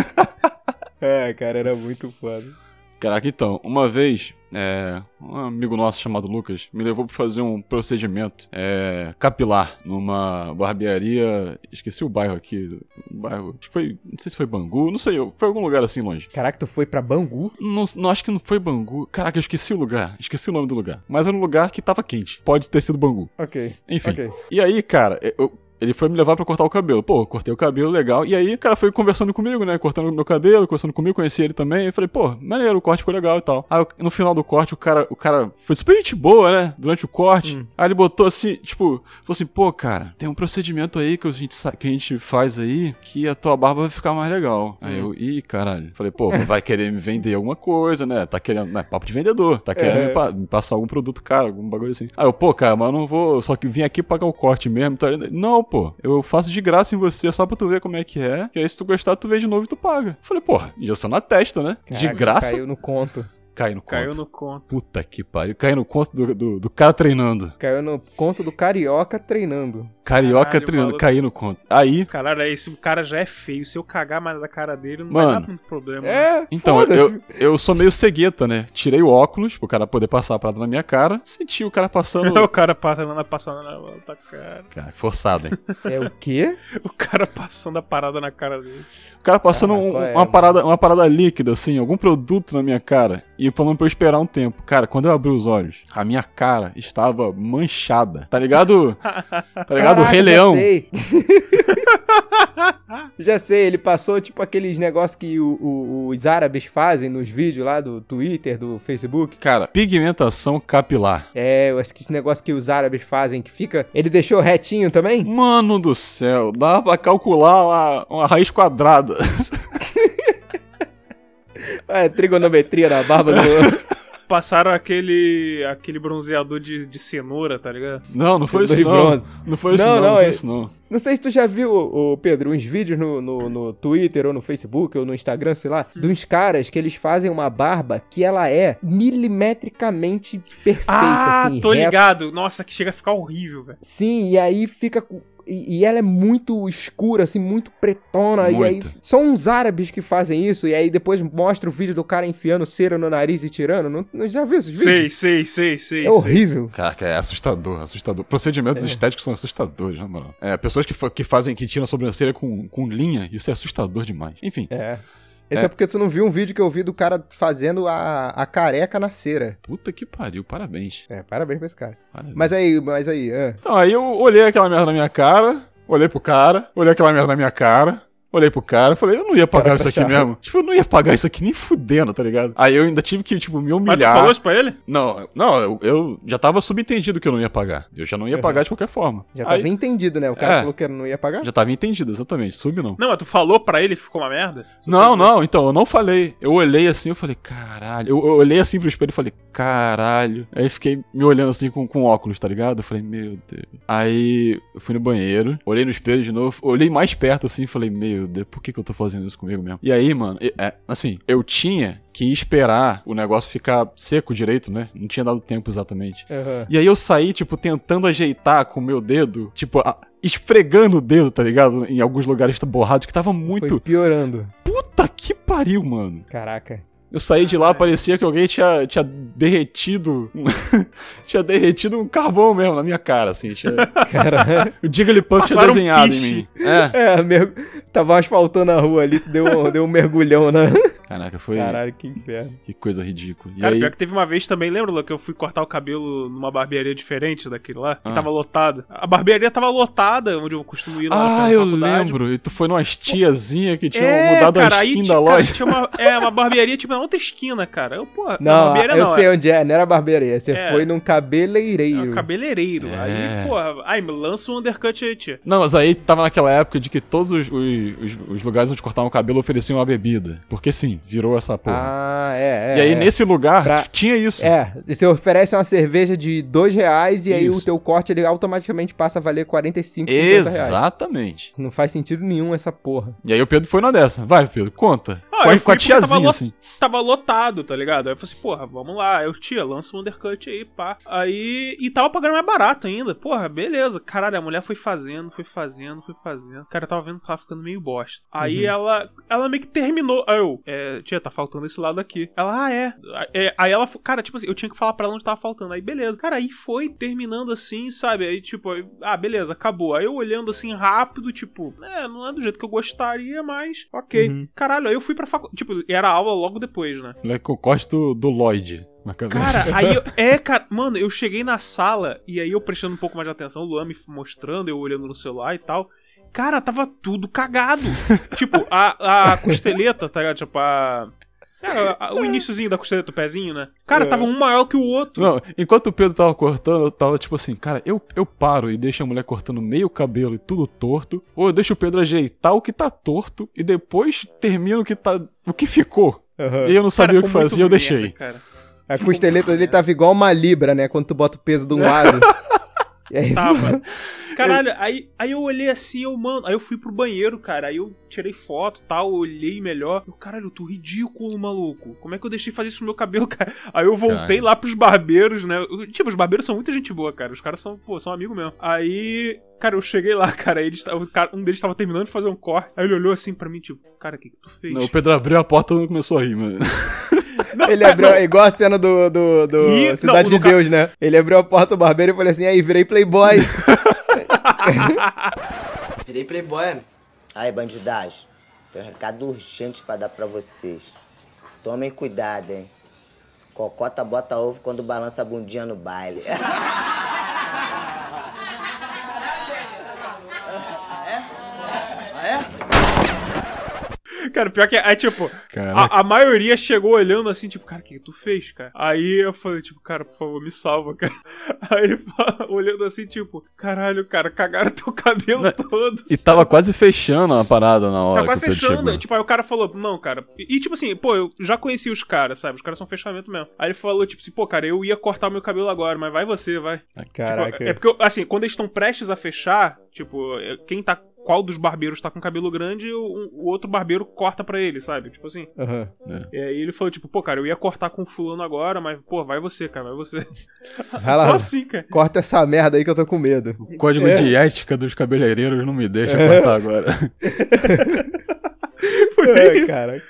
É, cara, era muito foda. Caraca, então, uma vez, é, um amigo nosso chamado Lucas me levou pra fazer um procedimento é, capilar numa barbearia. Esqueci o bairro aqui. Um bairro. Foi. Não sei se foi Bangu, não sei, foi algum lugar assim longe. Caraca, tu foi pra Bangu? Não, não, acho que não foi Bangu. Caraca, eu esqueci o lugar. Esqueci o nome do lugar. Mas era um lugar que tava quente. Pode ter sido Bangu. Ok. Enfim. Ok. E aí, cara, eu- ele foi me levar pra cortar o cabelo. Pô, cortei o cabelo, legal. E aí, o cara foi conversando comigo, né? Cortando meu cabelo, conversando comigo, conheci ele também. Eu falei, pô, maneiro, o corte ficou legal e tal. Aí, no final do corte, o cara, o cara foi super gente boa, né? Durante o corte. Hum. Aí ele botou assim, tipo, falou assim, pô, cara, tem um procedimento aí que a gente, que a gente faz aí que a tua barba vai ficar mais legal. Aí eu, ih, caralho. Falei, pô, vai querer me vender alguma coisa, né? Tá querendo, né? Papo de vendedor. Tá querendo É. me, pa- me passar algum produto caro, algum bagulho assim. Aí eu, pô, cara, mas eu não vou, só que vim aqui pagar o corte mesmo. Tá? Não, pô, eu faço de graça em você só pra tu ver como é que é. Que aí se tu gostar, tu vem de novo e tu paga. Falei, porra, injeção na testa, né? de Caraca, graça, Caiu no conto. Cai no conto. Caiu no conto. Puta que pariu. Cai no conto do, do, do cara treinando. Caiu no conto do carioca treinando. Carioca Caralho, treinando. maluco. Caí no conto. Aí. Caralho, esse cara já é feio. Se eu cagar mais na cara dele, não Mano. vai dar muito problema. né? É, Então, foda-se. eu, eu sou meio cegueta, né? Tirei o óculos pro cara poder passar a parada na minha cara. Senti o cara passando. o cara passando na passando na outra cara. cara, forçado, hein? É o quê? O cara passando a parada na cara dele. O cara passando Caraca, um- qual é, uma, mano? parada, uma parada líquida, assim, algum produto na minha cara. E falando pra eu esperar um tempo. Cara, quando eu abri os olhos, a minha cara estava manchada. Tá ligado? Tá ligado? o Caraca, Rei já Leão. sei. já sei, ele passou tipo aqueles negócios que o- o- os árabes fazem nos vídeos lá do Twitter, do Facebook. Cara, pigmentação capilar. É, eu acho que esse negócio que os árabes fazem, que fica. Ele deixou retinho também? Mano do céu, dá pra calcular uma, uma raiz quadrada. É, trigonometria na barba do. Passaram aquele aquele bronzeador de, de cenoura, tá ligado? Não, não foi isso Cenoura e não. bronze. Não foi isso Não, não, não, é- isso não. Não sei se tu já viu, ô, Pedro, uns vídeos no, no, no Twitter ou no Facebook ou no Instagram, sei lá, de uns caras que eles fazem uma barba que ela é milimetricamente perfeita, Ah, assim. tô reta. ligado. Nossa, que chega a ficar horrível, velho. Sim, e aí fica. E, e ela é muito escura, assim, muito pretona. E aí Muito. são uns árabes que fazem isso. E aí depois mostra o vídeo do cara enfiando cera no nariz e tirando. Não, não já viu esses Sei, vídeos? sei, sei, sei. É horrível. Caraca, é assustador, assustador. Procedimentos É. estéticos são assustadores, na moral. É, pessoas que, que fazem, que tiram a sobrancelha com, com linha, isso é assustador demais. Enfim, É. Esse é. É. porque tu não viu um vídeo que eu vi do cara fazendo a, a careca na cera. puta que pariu, parabéns. É, parabéns pra esse cara. parabéns. Mas aí, mas aí, ah. Então, aí eu olhei aquela merda na minha cara, olhei pro cara, olhei aquela merda na minha cara. Olhei pro cara, falei, eu não ia pagar Cara, isso tá aqui mesmo. Tipo, eu não ia pagar isso aqui nem fudendo, tá ligado? Aí eu ainda tive que, tipo, me Mas tu humilhar. falou isso pra ele? Não, não, eu, eu já tava subentendido que eu não ia pagar. Eu já não ia Uhum. pagar de qualquer forma. Já Aí- tava entendido, né? O cara É. falou que não ia pagar. Já tava entendido, exatamente. Sub não. Não, mas tu falou pra ele que ficou uma merda? Não, não, então, eu não falei. Eu olhei assim, eu falei, caralho. Eu, eu olhei assim pro espelho e falei, caralho. Aí fiquei me olhando assim com, com óculos, tá ligado? Eu falei, meu Deus. Aí eu fui no banheiro, olhei no espelho de novo, olhei mais perto assim e falei, meu Deus, por que, que eu tô fazendo isso comigo mesmo? E aí, mano, e- é, assim, eu tinha que esperar o negócio ficar seco direito, né? Não tinha dado tempo exatamente. Aham. E aí eu saí, tipo, tentando ajeitar com o meu dedo, tipo, a- esfregando o dedo, tá ligado? Em alguns lugares borrados, que tava muito. Foi piorando. Puta que pariu, mano. Caraca. Eu saí de lá, parecia que alguém tinha, tinha derretido. tinha derretido um carvão mesmo na minha cara, assim. Tinha... Cara, O Jigglypuff tinha Passaram um desenhado em mim. É. é, mer... tava asfaltando a rua ali, tu deu um, deu um mergulhão na. Caraca, foi. Caralho, que inferno. Que coisa ridícula. E Cara, aí. pior que teve uma vez também, lembra, Lu, que eu fui cortar o cabelo numa barbearia diferente daquele lá? Que Ah. tava lotado. A barbearia tava lotada, onde eu costumo ir lá Ah, na eu faculdade. lembro. E tu foi numa tiazinha que tinha É, mudado cara, a aí skin tinha, da cara, loja. tinha uma, é, uma barbearia, tipo, na outra esquina, cara. Eu, pô, Não, barbearia eu não, sei é, onde é, não era barbearia. Você É. foi num é cabeleireiro. um cabeleireiro. É. Aí, pô, aí lança um undercut aí, tia. Não, mas aí tava naquela época de que todos os, os, os- lugares onde cortavam o cabelo ofereciam uma bebida. Porque sim, virou essa porra. Ah, é, é. e aí é. nesse lugar Pra- tinha isso. É, você oferece uma cerveja de dois reais e aí Isso. o teu corte ele automaticamente passa a valer 45, 50 reais. Exatamente. Não faz sentido nenhum essa porra. E aí o Pedro foi na dessa. Vai, Pedro, conta. Ah, com, a, com a tava tiazinha, lo- assim. Tava lotado, tá ligado? Aí eu falei assim, porra, vamos lá. Aí Eu, tia, lança um undercut aí, pá. Aí. E tava pagando mais barato ainda. Porra, beleza. Caralho, a mulher foi fazendo, foi fazendo, foi fazendo. Cara, tava vendo que tava ficando meio bosta. Aí ela. Ela meio que terminou. Aí eu, é, tia, tá faltando esse lado aqui. Ela, ah, é. É, Aí ela, cara, tipo assim, eu tinha que falar pra ela onde tava faltando. Aí beleza. Cara, aí foi terminando assim, sabe? Aí tipo, aí, ah, beleza, acabou. Aí eu olhando assim rápido, tipo, é, não é do jeito que eu gostaria, mas ok. Uhum. Caralho, aí eu fui pra faculdade. Tipo, era aula logo depois, né? Moleque, com o corte do, do Lloyd na cabeça. Cara, aí eu, é, cara, mano, eu cheguei na sala e aí eu prestando um pouco mais de atenção, o Luan me mostrando, eu olhando no celular e tal. Cara, tava tudo cagado. tipo, a, a costeleta, tá ligado? Tipo, a. é, a- o iniciozinho da costeleta, o pezinho, né? Cara, É. tava um maior que o outro. Não, enquanto o Pedro tava cortando, eu tava tipo assim, cara, eu, eu paro e deixo a mulher cortando meio cabelo e tudo torto, ou eu deixo o Pedro ajeitar o que tá torto e depois termino o que tá. o que ficou. Aham. E eu não sabia o que fazia, eu merda, deixei. cara. A costeleta dele tava igual uma libra, né? Quando tu bota o peso de um lado. É isso. Tava. Caralho, aí, aí eu olhei assim, eu, mano, aí eu fui pro banheiro, cara, aí eu tirei foto e tal, olhei melhor. Eu, caralho, eu tô ridículo, maluco. Como é que eu deixei fazer isso no meu cabelo, cara? Aí eu voltei lá pros barbeiros, né? Eu- Tipo, os barbeiros são muita gente boa, cara. Os caras são, pô, são amigos mesmo. Aí, cara, eu cheguei lá, cara, eles, cara- um deles tava terminando de fazer um corte. Aí ele olhou assim pra mim, tipo, cara, o que que tu fez? Não, o Pedro abriu a porta e começou a rir, mano. Não, Ele abriu, não. igual a cena do, do, do E- Cidade não, de Deus, né? Ele abriu a porta do barbeiro e falou assim, aí, virei playboy. Virei playboy. Aí, bandidagem, tem um recado urgente pra dar pra vocês. Tomem cuidado, hein? Cocota bota ovo quando balança a bundinha no baile. Cara, pior que é, tipo, Caraca. a, a maioria chegou olhando assim, tipo, cara, o que, que tu fez, cara? Aí eu falei, tipo, cara, por favor, me salva, cara. Aí olhando assim, tipo, caralho, cara, cagaram teu cabelo todo. E tava quase fechando a parada na hora Tá quase fechando. chegou. Tipo, aí o cara falou, não, cara. E, e, tipo assim, pô, eu já conheci os caras, sabe? Os caras são fechamento mesmo. Aí ele falou, tipo assim, pô, cara, eu ia cortar meu cabelo agora, mas vai você, vai. Caraca. Tipo, é porque, assim, quando eles estão prestes a fechar, tipo, é, quem tá. Qual dos barbeiros tá com cabelo grande, o, o outro barbeiro corta pra ele, sabe? Tipo assim. Aham. E aí ele falou, tipo, pô, cara, eu ia cortar com o fulano agora, mas, pô, vai você, cara, vai você. Vai lá. Só assim, cara. Corta essa merda aí que eu tô com medo. O código É. de ética dos cabeleireiros não me deixa cortar agora. Foi Ai, isso. cara.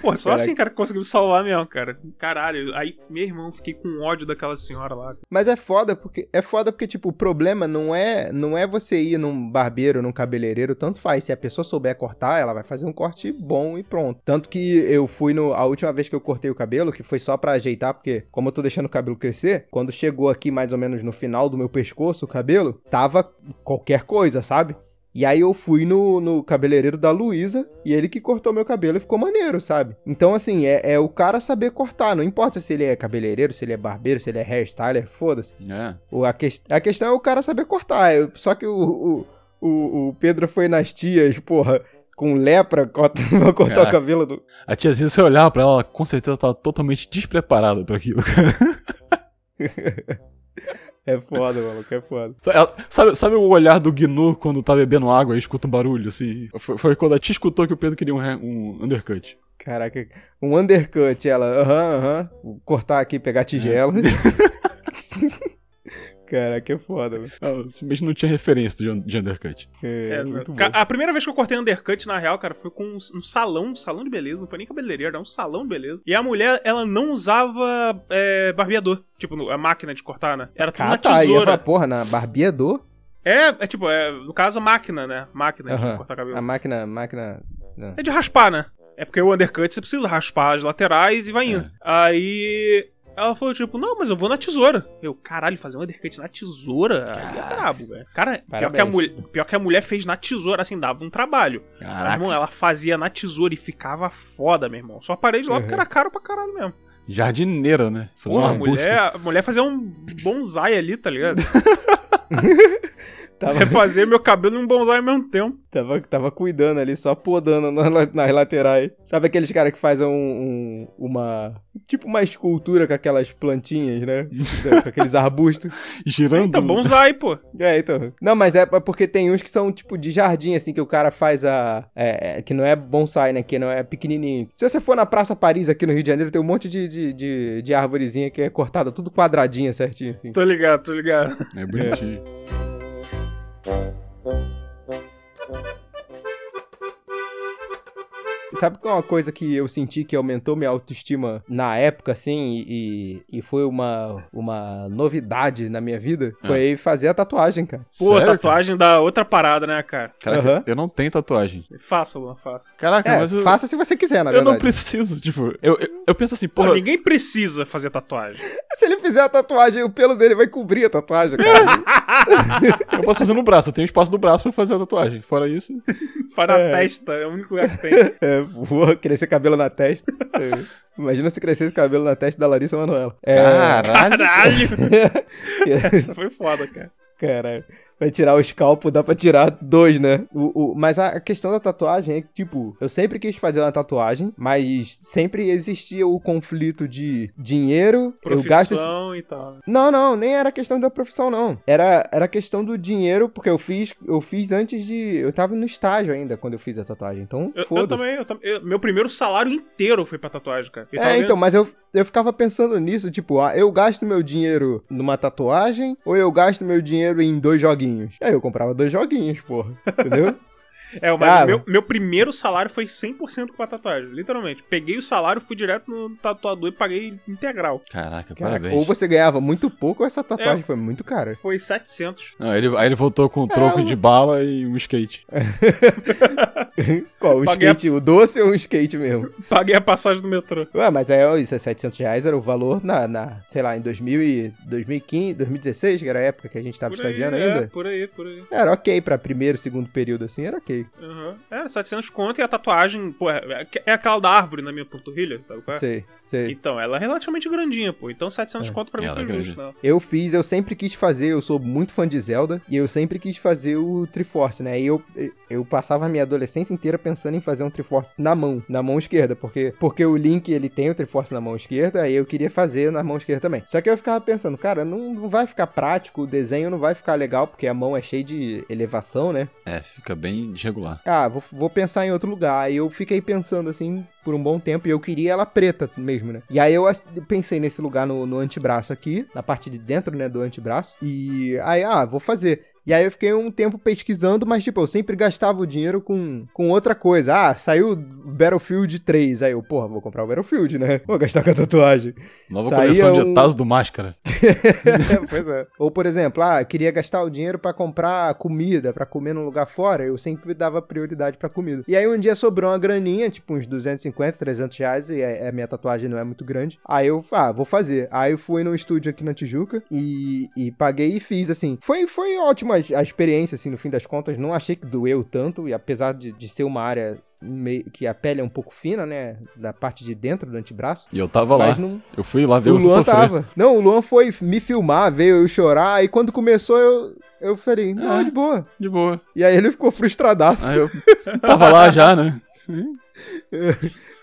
Pô, só Caraca. assim, cara, que conseguiu salvar mesmo, cara. Caralho, aí, meu irmão, fiquei com ódio daquela senhora lá. Mas é foda porque é foda porque tipo o problema não é não é você ir num barbeiro, num cabeleireiro, tanto faz. Se a pessoa souber cortar, ela vai fazer um corte bom e pronto. Tanto que eu fui no a última vez que eu cortei o cabelo, que foi só pra ajeitar, porque como eu tô deixando o cabelo crescer, quando chegou aqui mais ou menos no final do meu pescoço o cabelo, tava qualquer coisa, sabe? E aí eu fui no, no cabeleireiro da Luísa e ele que cortou meu cabelo e ficou maneiro, sabe? Então, assim, é, é o cara saber cortar. Não importa se ele é cabeleireiro, se ele é barbeiro, se ele é hairstyler, foda-se. É. O- A, ques- a questão é o cara saber cortar. Eu- Só que o, o, o, o Pedro foi nas tias, porra, com lepra, corta, vai cortar Caraca. o cabelo do. A tiazinha, se eu olhar pra ela, ela com certeza tava totalmente despreparada pra aquilo, cara. É foda, maluco, é foda. Sabe, sabe o olhar do Gnu quando tá bebendo água e escuta um barulho, assim? Foi, foi quando a tia escutou que o Pedro queria um, um undercut. Caraca, um undercut, ela, aham, aham, vou cortar aqui, pegar tigela. Caraca, é foda, mano. Ah, Esse mesmo não tinha referência de un- de undercut. É, É, muito ca- bom. a primeira vez que eu cortei undercut, na real, cara, foi com um, um salão, um salão de beleza. Não foi nem cabeleireiro, era um salão de beleza. E a mulher, ela não usava é, barbeador. Tipo, a máquina de cortar, né? Era tudo Ah, na tá, tesoura. falar, porra, na barbeador? É, é tipo, é, no caso, a máquina, né? Máquina de cortar cabelo. A máquina, máquina... não. É de raspar, né? É porque o undercut você precisa raspar as laterais e vai indo. Aí. Ela falou, tipo, não, mas eu vou na tesoura. Eu, caralho, fazer um undercut na tesoura? Aí é brabo, velho. Cara, pior que, a mulher, pior que a mulher fez na tesoura, assim, dava um trabalho. Mas, Caraca, irmão, ela fazia na tesoura e ficava foda, meu irmão. Só parei de lá porque Uhum. era caro pra caralho mesmo. jardineira, né? Fazer Porra, a mulher, a mulher fazia um bonsai ali, tá ligado? Tava, Refazer meu cabelo em um bonsai ao mesmo tempo. tava, tava cuidando ali, só podando na- na- nas laterais. Sabe aqueles caras que fazem um, um- uma... Tipo uma escultura com aquelas plantinhas, né? com aqueles arbustos. Girando. Então, bonsai, pô. É, então. Não, mas é porque tem uns que são tipo de jardim, assim, que o cara faz a. é, é, que não é bonsai, né? Que não é pequenininho. Se você for na Praça Paris aqui no Rio de Janeiro, tem um monte de, de, de, de árvorezinha que é cortada tudo quadradinha certinho, assim. Tô ligado, tô ligado. É bonitinho. Thank you. Sabe qual é uma coisa que eu senti que aumentou minha autoestima na época, assim, e, e foi uma, uma novidade na minha vida? Foi fazer a tatuagem, cara. Pô, Sério, tatuagem dá outra parada, né, cara? Caraca, Aham. eu não tenho tatuagem. Faça, Luan, faça. Caraca, É, mas eu, faça se você quiser, na eu não verdade. preciso. Tipo, eu, eu, eu penso assim, Pô, porra. ninguém precisa fazer tatuagem. Se ele fizer a tatuagem, o pelo dele vai cobrir a tatuagem, cara. Eu posso fazer no braço, eu tenho espaço do braço pra fazer a tatuagem. Fora isso. Para É. a testa, é o único lugar que tem. É, vou crescer cabelo na testa. É. Imagina se crescesse cabelo na testa da Larissa Manoela. É, Caralho. Caralho! Essa foi foda, cara. Caralho. Vai tirar o escalpo, dá pra tirar dois, né? O, o- mas a questão da tatuagem é que, tipo, eu sempre quis fazer uma tatuagem, mas sempre existia o conflito de dinheiro, eu gasto esse... Profissão e tal. Não, não, nem era questão da profissão, não. Era, era questão do dinheiro, porque eu fiz, eu fiz antes de... Eu tava no estágio ainda quando eu fiz a tatuagem, então Eu, eu foda-se. também, eu tam- eu- meu primeiro salário inteiro foi pra tatuagem, cara. Eu É, então, mas eu, eu ficava pensando nisso, tipo, ah, eu gasto meu dinheiro numa tatuagem ou eu gasto meu dinheiro em dois joguinhos? Aí eu comprava dois joguinhos, porra. Entendeu? É, mas Ah, o meu, meu primeiro salário foi 100% com a tatuagem, literalmente. Peguei o salário, fui direto no tatuador e paguei integral. Caraca, Caraca, parabéns. ou você ganhava muito pouco ou essa tatuagem É. foi muito cara. Foi 700. Não, ele, aí ele voltou com um troco É, de bala e um skate. Qual? O Paguei a- skate, o doce ou o skate mesmo? Paguei a passagem do metrô. Ué, mas é, isso é 700 reais, era o valor na, na sei lá, em 2000 e 2015, 2016, que era a época que a gente tava Por aí, estagiando é, ainda. por aí, por aí. Era ok pra primeiro, segundo período assim, era ok. Uhum. É, 700 conto e a tatuagem, pô, é, é aquela da árvore na minha panturrilha, sabe qual é? Sei, sei. Então, ela é relativamente grandinha, pô. Então 700 conto pra mim Ela foi é grande. justo, né? Eu fiz, eu sempre quis fazer, eu sou muito fã de Zelda, e eu sempre quis fazer o Triforce, né? E eu, eu passava a minha adolescência inteira pensando em fazer um Triforce na mão, na mão esquerda, porque, porque o Link, ele tem o Triforce na mão esquerda, e eu queria fazer na mão esquerda também. Só que eu ficava pensando, cara, não, não vai ficar prático, o desenho não vai ficar legal, porque a mão é cheia de elevação, né? É, fica bem desregular. Ah, vou, vou pensar em outro lugar. Aí eu fiquei pensando assim por um bom tempo e eu queria ela preta mesmo, né? E aí eu pensei nesse lugar no, no antebraço aqui, na parte de dentro, né, do antebraço. E aí, ah, vou fazer. E aí eu fiquei um tempo pesquisando, mas tipo, eu sempre gastava o dinheiro com, com outra coisa. Ah, saiu Battlefield 3. Aí eu, porra, vou comprar o Battlefield, né? Vou gastar com a tatuagem. Nova Saía coleção de um- Tazo do Máscara. pois é. Ou, por exemplo, ah, queria gastar o dinheiro pra comprar comida, pra comer num lugar fora, eu sempre dava prioridade pra comida. E aí um dia sobrou uma graninha, tipo uns 250, 300 reais, e a, a minha tatuagem não é muito grande. Aí eu, ah, vou fazer. Aí eu fui num estúdio aqui na Tijuca e, e paguei e fiz, assim. Foi, foi ótima a a experiência, assim, no fim das contas. Não achei que doeu tanto, e apesar de, de ser uma área meio, que a pele é um pouco fina, né, da parte de dentro do antebraço. E eu tava lá. Mas não, Eu fui lá ver o Luan sofrer. tava. Não, o Luan foi me filmar, veio eu chorar, e quando começou eu, eu falei, não, É. de boa. De boa. E aí ele ficou frustradaço. Aí eu tava lá já, né?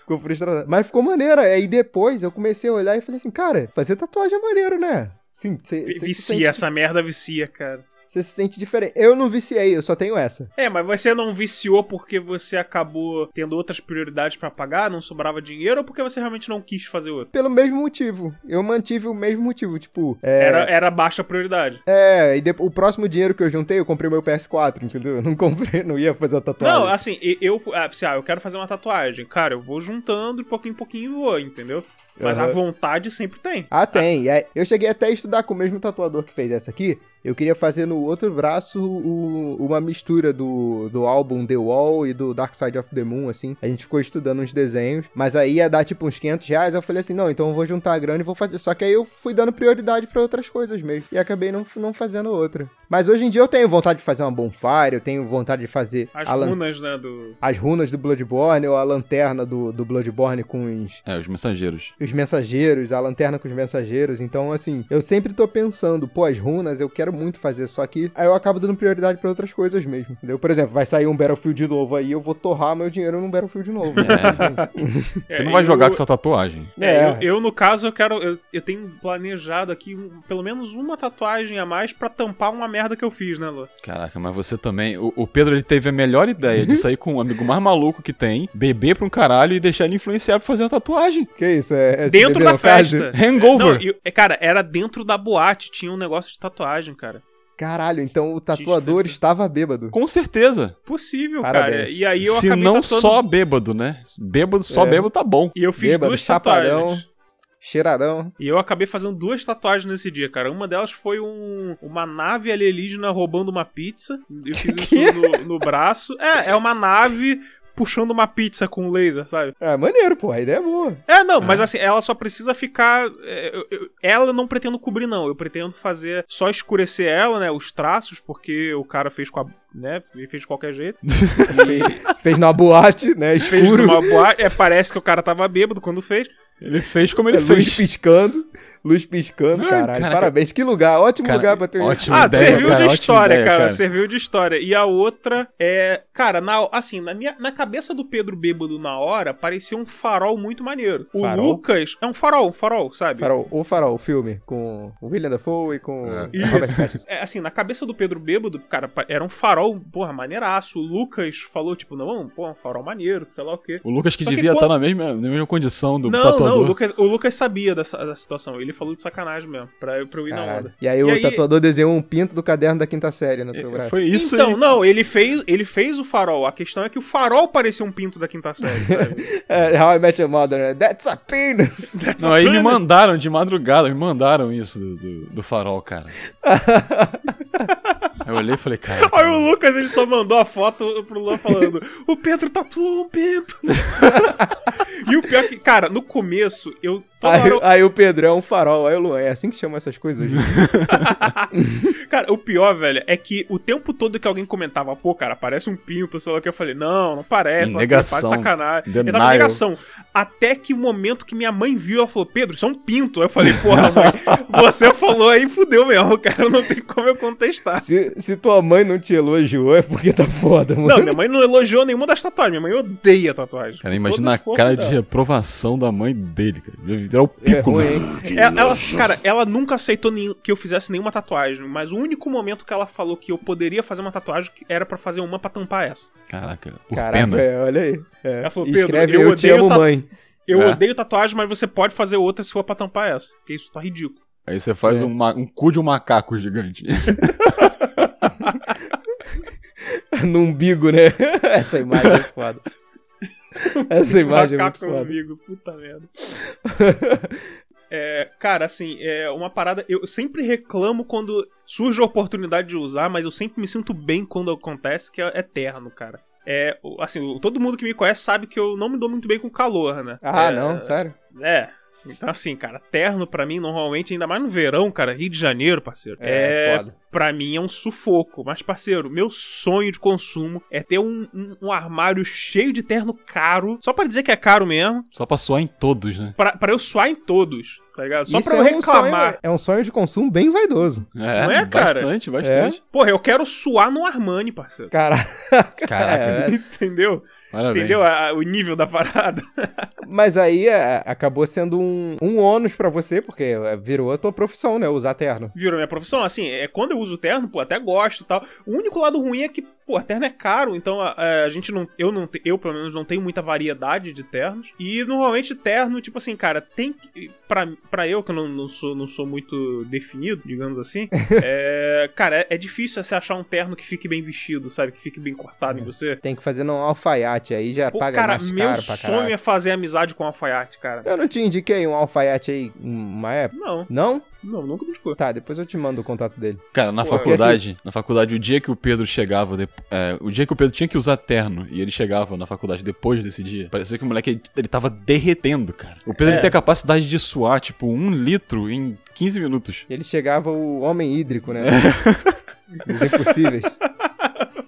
Ficou frustradaço. Mas ficou maneira. Aí depois eu comecei a olhar e falei assim, cara, fazer tatuagem é maneiro, né? Sim, você Vicia, essa merda vicia, cara. Você se sente diferente. Eu não viciei, eu só tenho essa. É, mas você não viciou porque você acabou tendo outras prioridades pra pagar, não sobrava dinheiro, ou porque você realmente não quis fazer outra? Pelo mesmo motivo. Eu mantive o mesmo motivo, tipo. É, Era, era baixa prioridade. é e depois, o próximo dinheiro que eu juntei, eu comprei meu PS4, entendeu? Eu não comprei, não ia fazer a tatuagem. Não, assim, e- eu, assim, ah, eu quero fazer uma tatuagem. Cara, eu vou juntando de pouquinho em pouquinho e vou, entendeu? Mas a Aham. vontade sempre tem. Ah, tem. E aí, Eu cheguei até a estudar com o mesmo tatuador que fez essa aqui. Eu queria fazer no outro braço o- uma mistura do, do álbum The Wall e do Dark Side of the Moon, assim. A gente ficou estudando uns desenhos, mas aí ia dar tipo uns 500 reais. Eu falei assim: não, então eu vou juntar a grana e vou fazer. Só que aí eu fui dando prioridade pra outras coisas mesmo. E acabei não, não fazendo outra. Mas hoje em dia eu tenho vontade de fazer uma bonfire, eu tenho vontade de fazer As lan- runas, né, do... as runas do Bloodborne ou a lanterna do, do Bloodborne com os, É, os mensageiros. os mensageiros, a lanterna com os mensageiros. Então, assim, eu sempre tô pensando, pô, as runas eu quero muito fazer, só que aí eu acabo dando prioridade pra outras coisas mesmo. Entendeu? Por exemplo, vai sair um Battlefield novo aí, eu vou torrar meu dinheiro num Battlefield novo. Você É, não vai eu- jogar com essa tatuagem. É, É. Eu, eu, no caso, eu quero. Eu, eu tenho planejado aqui um- pelo menos uma tatuagem a mais pra tampar uma merda que eu fiz, né, Lu? Caraca, mas você também. O, o Pedro ele teve a melhor ideia de sair com o amigo mais maluco que tem, beber pra um caralho e deixar ele influenciar pra fazer a tatuagem. que isso? É, é Dentro da festa. Hangover. Não, e- é, cara, era dentro da boate, tinha um negócio de tatuagem, cara. Caralho, então o tatuador Diz- estava bêbado. Com certeza. Possível, cara. Parabéns. E aí eu Se não tatuando- só bêbado, né? Bêbado, só É. bêbado tá bom. E eu fiz Bêbado, duas chapadão. tatuagens. Cheiradão. E eu acabei fazendo duas tatuagens nesse dia, cara. Uma delas foi um, uma nave alienígena roubando uma pizza. Eu fiz isso no, no braço. É, é uma nave puxando uma pizza com laser, sabe? É maneiro, pô, a ideia é boa. É, não, mas assim, ela só precisa ficar. é, eu- eu- ela eu não pretendo cobrir, não. Eu pretendo fazer só escurecer ela, né? Os traços, porque o cara fez com a. né? Fez de qualquer jeito. Fez, fez na boate, né? Fez Escuro. numa boate. É, parece que o cara tava bêbado quando fez. Ele fez como ele É, luz fez. piscando. Luz piscando, Ah, caralho. caraca. Parabéns, que lugar. Ótimo Cara, lugar pra ter um. ótimo. Ah, ideia, serviu cara, de ótima história, ideia, cara, cara. Serviu de história. E a outra é. Cara, na, assim, na, minha, na cabeça do Pedro Bêbado na hora, parecia um farol muito maneiro. O Farol? Lucas. É um farol, um farol, sabe? Farol, o Farol, o filme, com o William Dafoe e com É. Isso. É, assim, na cabeça do Pedro Bêbado, cara, era um farol, porra, maneiraço. O Lucas falou, tipo, não, pô, um farol maneiro, sei lá o quê. O Lucas que Só devia quando- estar na mesma, na mesma condição do Não, tatuador. não, o Lucas, o Lucas sabia dessa, da situação. Ele falou de sacanagem mesmo, pra, eu- pra eu ir na Caralho. onda. E aí E o aí- tatuador desenhou um pinto do caderno da quinta série no teu braço. Foi isso então, aí. não, ele fez, ele fez o farol. A questão é que o farol parecia um pinto da quinta série, sabe? É, How I Met Your Mother, né? That's a pin! Não, aí me Apenas- mandaram de madrugada, me mandaram isso do, do, do farol, cara. eu olhei e falei, cara. Aí o Lucas ele só mandou a foto pro Luan falando: O Pedro tatuou um pinto. e o pior é que, cara, no começo, eu. Aí, hora eu- aí o Pedro é um farol, aí o Luan. É assim que chama essas coisas hoje. Cara, o pior, velho, é que o tempo todo que alguém comentava, pô, cara, parece um pinto, sei lá o que, eu falei, não, não parece, não negação. para de sacanagem. Eu tava negação. Até que o momento que minha mãe viu, ela falou, Pedro, isso é um pinto. Aí eu falei, porra, mãe, você falou aí, fudeu mesmo, cara, não tem como eu contestar. se, se tua mãe não te elogiou, é porque tá foda, mano. Não, minha mãe não elogiou nenhuma das tatuagens, minha mãe odeia tatuagem. Cara, imagina a cara porras de dela. reprovação da mãe dele, cara. Era o É pico, né? hein? Ela, ela- cara, ela nunca aceitou que eu fizesse nenhuma tatuagem, mas o único momento que ela falou que eu poderia fazer uma tatuagem era pra fazer uma pra tampar essa. Caraca, por Caraca, pena. é, olha aí. É. Ela falou, Pedro, Escreve eu eu, te odeio amo, mãe. Eu É. odeio tatuagem, mas você pode fazer outra se for pra tampar essa, porque isso tá ridículo. Aí você faz É. um, um cu de um macaco gigante. no umbigo, né? Essa imagem é foda. Essa imagem é muito Macaco amigo, puta merda. É, cara, assim, é uma parada. Eu sempre reclamo quando surge a oportunidade de usar, mas eu sempre me sinto bem quando acontece, que é eterno, cara. É, assim, todo mundo que me conhece sabe que eu não me dou muito bem com calor, né? Ah, É, não, sério? É. Então, assim, cara, terno pra mim, normalmente, ainda mais no verão, cara, Rio de Janeiro, parceiro. É, É, foda. pra mim é um sufoco. Mas, parceiro, meu sonho de consumo é ter um, um- um armário cheio de terno caro, só pra dizer que é caro mesmo, Só pra suar em todos, né? pra, pra eu suar em todos, tá ligado? Só Isso pra eu é um reclamar. sonho- é um sonho de consumo bem vaidoso. É, Não é, cara? bastante, bastante. Porra, eu quero suar no Armani, parceiro. Caraca. Caraca, É, Entendeu? Parabéns. Entendeu a- a- o nível da parada? Mas aí é, acabou sendo um, um ônus pra você, porque é, virou a tua profissão, né? Usar terno. Virou minha profissão. Assim, é quando eu uso terno, pô, até gosto e tal. O único lado ruim é que, pô, terno é caro, então a, a gente não. Eu não eu, pelo menos, não tenho muita variedade de ternos. E normalmente terno, tipo assim, cara, tem que. Pra, pra eu, que eu não, não, sou, não sou muito definido, digamos assim, é, cara, é, é difícil você achar um terno que fique bem vestido, sabe? Que fique bem cortado em você. Tem que fazer num alfaiate, aí já Pô, paga cara, mais meu caro pra sonho caralho. é fazer amizade com um alfaiate, cara. Eu não te indiquei um alfaiate aí uma época? Não, Não? não, nunca me escutou. Tá, depois eu te mando o contato dele. Cara, na Pô, faculdade, na faculdade, o dia que o Pedro chegava, de- é, o dia que o Pedro tinha que usar terno e ele chegava na faculdade depois desse dia, parecia que o moleque ele, ele tava derretendo, cara. O Pedro É. ele tem a capacidade de suar, tipo, um litro em 15 minutos. Ele chegava o homem hídrico, né? Os impossíveis.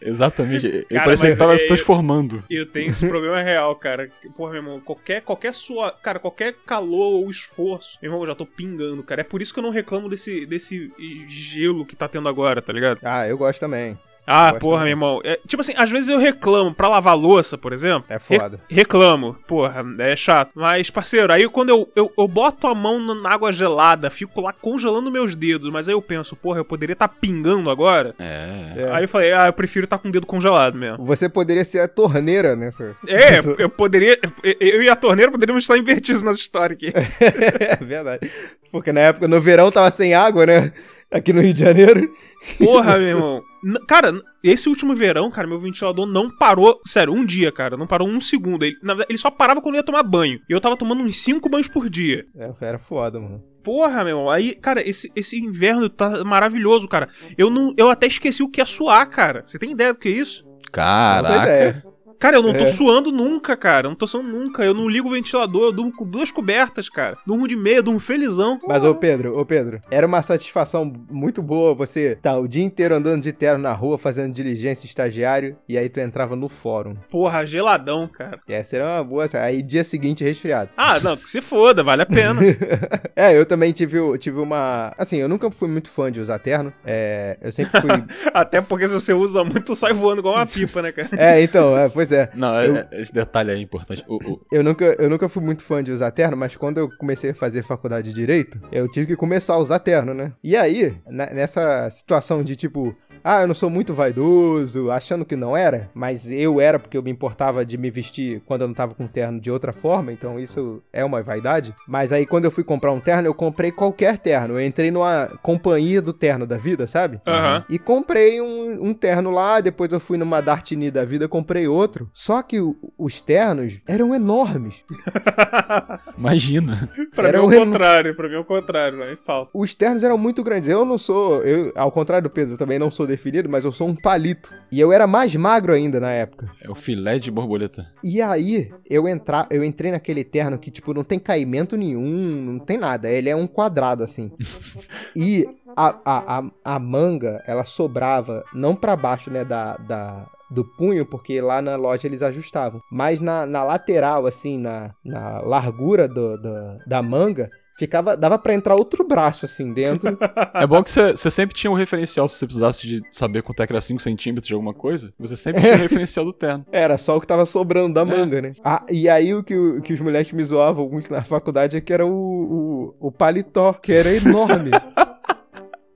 Exatamente. Cara, parecia que tava é- se transformando. Eu tenho esse problema real, cara. Porra, meu irmão, qualquer, qualquer sua. Cara, qualquer calor ou esforço, meu irmão, eu já tô pingando, cara. É por isso que eu não reclamo desse, desse gelo que tá tendo agora, tá ligado? Ah, eu gosto também. Ah, porra, também. meu irmão. É, tipo assim, às vezes eu reclamo pra lavar louça, por exemplo. É foda. Re- reclamo. Porra, é chato. Mas, parceiro, aí quando eu, eu, eu boto a mão na água gelada, fico lá congelando meus dedos, mas aí eu penso, porra, eu poderia estar pingando agora. É. É. Aí eu falei, ah, eu prefiro estar com o dedo congelado mesmo. Você poderia ser a torneira nessa. É, eu poderia. Eu e a torneira poderíamos estar invertidos nessa história aqui. é verdade. Porque na época, no verão, tava sem água, né? Aqui no Rio de Janeiro. Porra, meu irmão. Cara, esse último verão, cara, meu ventilador não parou. Sério, um dia, cara. Não parou um segundo. Ele, na verdade, ele só parava quando eu ia tomar banho. E eu tava tomando uns cinco banhos por dia. É, era foda, mano. Porra, meu irmão. Aí, cara, esse, esse inverno tá maravilhoso, cara. Eu não, eu até esqueci o que é suar, cara. Você tem ideia do que é isso? Não tem Caraca. Cara, eu não tô É. suando nunca, cara. Eu não tô suando nunca. Eu não ligo o ventilador, eu durmo com duas cobertas, cara. Durmo de meia, durmo felizão. Mas, ô Pedro, ô Pedro, era uma satisfação muito boa você tá o dia inteiro andando de terno na rua, fazendo diligência estagiário, e aí tu entrava no fórum. Porra, geladão, cara. Essa era uma boa. Aí dia seguinte resfriado. Ah, não, que se foda, vale a pena. é, eu também tive, tive uma. Assim, eu nunca fui muito fã de usar terno. É, eu sempre fui. Até porque se você usa muito, sai voando igual uma pipa, né, cara? é, então, é, pois é. Não, é- Eu- é- esse detalhe é importante. O- o- Eu nunca, eu nunca fui muito fã de usar terno, mas quando eu comecei a fazer faculdade de direito, eu tive que começar a usar terno, né? E aí, na- nessa situação de tipo, ah, eu não sou muito vaidoso, achando que não era, mas eu era porque eu me importava de me vestir quando eu não tava com terno de outra forma, então isso é uma vaidade. Mas aí quando eu fui comprar um terno, eu comprei qualquer terno. Eu entrei numa companhia do terno da vida, sabe? Aham. E comprei um, um terno lá, depois eu fui numa Dartini da vida, comprei outro. Só que o- os ternos eram enormes. Imagina. Pra Era mim é o contrário, pra mim é o contrário, me falta. Os ternos eram muito grandes. Eu não sou, eu, ao contrário do Pedro, eu também não sou definido, mas eu sou um palito. E eu era mais magro ainda na época. É o filé de borboleta. E aí, eu entrar, eu entrei naquele terno que, tipo, não tem caimento nenhum, não tem nada. Ele é um quadrado, assim. e a, a, a, a manga, ela sobrava, não pra baixo, né, da, da, do punho, porque lá na loja eles ajustavam. Mas na, na lateral, assim, na, na largura do, do- da manga, ficava, dava pra entrar outro braço, assim, dentro. É bom que você sempre tinha um referencial se você precisasse de saber quanto é que era 5 centímetros de alguma coisa. Você sempre tinha o referencial do terno. Era só o que tava sobrando da manga, né? Ah, e aí o que, o que os moleques me zoavam muito na faculdade é que era o, o, o paletó, que era enorme.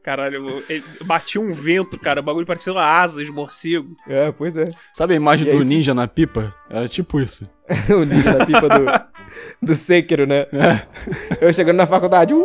Caralho, batia um vento, cara. O bagulho parecia uma asa de morcego. é, pois é. Sabe a imagem E aí do fi- ninja na pipa? Era tipo isso. o ninja da pipa do, do Sekiro, né? Eu chegando na faculdade. uh!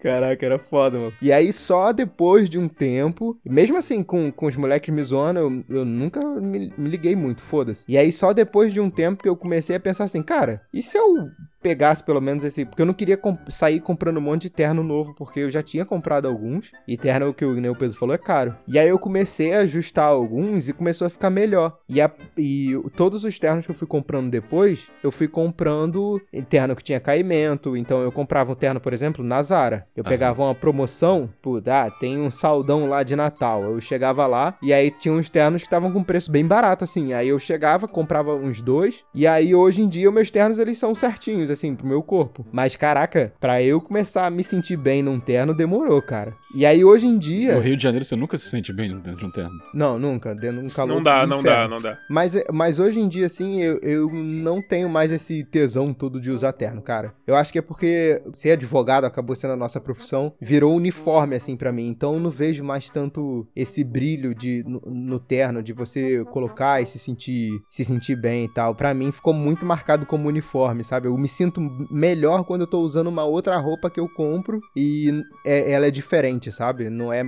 Caraca, era foda, mano. E aí, só depois de um tempo, mesmo assim, com, com os moleques me zoando, eu, eu nunca me, me liguei muito, foda-se. E aí, só depois de um tempo que eu comecei a pensar assim, cara, e se eu pegasse pelo menos esse. Porque eu não queria com- sair comprando um monte de terno novo, porque eu já tinha comprado alguns. E terno, que o, que nem o Pedro falou, é caro. E aí eu comecei a ajustar alguns e começou a ficar melhor. E, a- e todos os ternos que eu fui comprando depois, eu fui comprando terno que tinha caimento. Então eu comprava um terno, por exemplo, na Zara. Eu Aham. pegava uma promoção, pô, ah, tem um saldão lá de Natal. Eu chegava lá e aí tinha uns ternos que estavam com preço bem barato, assim. Aí eu chegava, comprava uns dois. E aí hoje em dia, meus ternos eles são certinhos, assim, pro meu corpo. Mas caraca, pra eu começar a me sentir bem num terno, demorou, cara. E aí hoje em dia. No Rio de Janeiro você nunca se sente bem dentro de um terno. Não, nunca. Dentro de um calor. Não dá, não dá, não dá. Mas, mas hoje em dia, assim, eu, eu não tenho mais esse tesão todo de usar terno, cara. Eu acho que é porque ser advogado acabou sendo a nossa profissão, virou uniforme, assim, pra mim. Então eu não vejo mais tanto esse brilho de, no, no terno, de você colocar e se sentir, se sentir bem e tal. Pra mim ficou muito marcado como uniforme, sabe? Eu me sinto melhor quando eu tô usando uma outra roupa que eu compro e é- ela é diferente, sabe? Não é,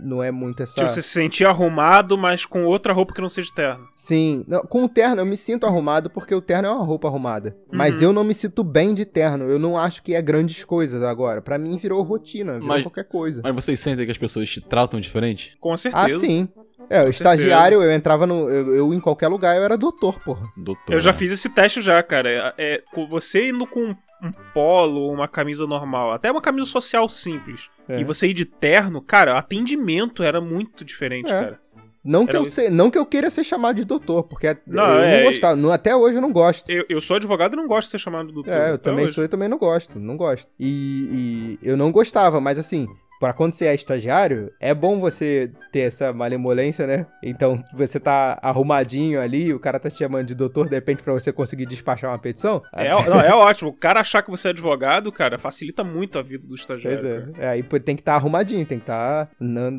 não é muito essa. Tipo, você se sentir arrumado, mas com outra roupa que não seja terno. Sim, não, com o terno eu me sinto arrumado porque o terno é uma roupa arrumada. Mas Uhum. eu não me sinto bem de terno. Eu não acho que é grandes coisas agora. Pra mim virou rotina, virou Mas- qualquer coisa. Mas vocês sentem que as pessoas te tratam diferente? Com Ah, certeza. sim. É, o estagiário, eu entrava no. Eu, eu, em qualquer lugar, eu era doutor, porra. Doutor. Eu já fiz esse teste já, cara. É, é, com você indo com um polo, uma camisa normal, até uma camisa social simples, É. e você ir de terno, cara, o atendimento era muito diferente, É. cara. Não que, Era eu se- não que eu queira ser chamado de doutor, porque Não, eu é, não gostava. não- até hoje eu não gosto. Eu, eu sou advogado e não gosto de ser chamado de doutor. É, eu também hoje. sou e também não gosto. Não gosto. E, e eu não gostava, mas assim, pra quando você é estagiário, é bom você ter essa malemolência, né? Então, você tá arrumadinho ali, o cara tá te chamando de doutor, de repente, pra você conseguir despachar uma petição. É, não, é ótimo. O cara achar que você é advogado, cara, facilita muito a vida do estagiário. Pois é. é. Aí pô, tem que estar arrumadinho, tem que estar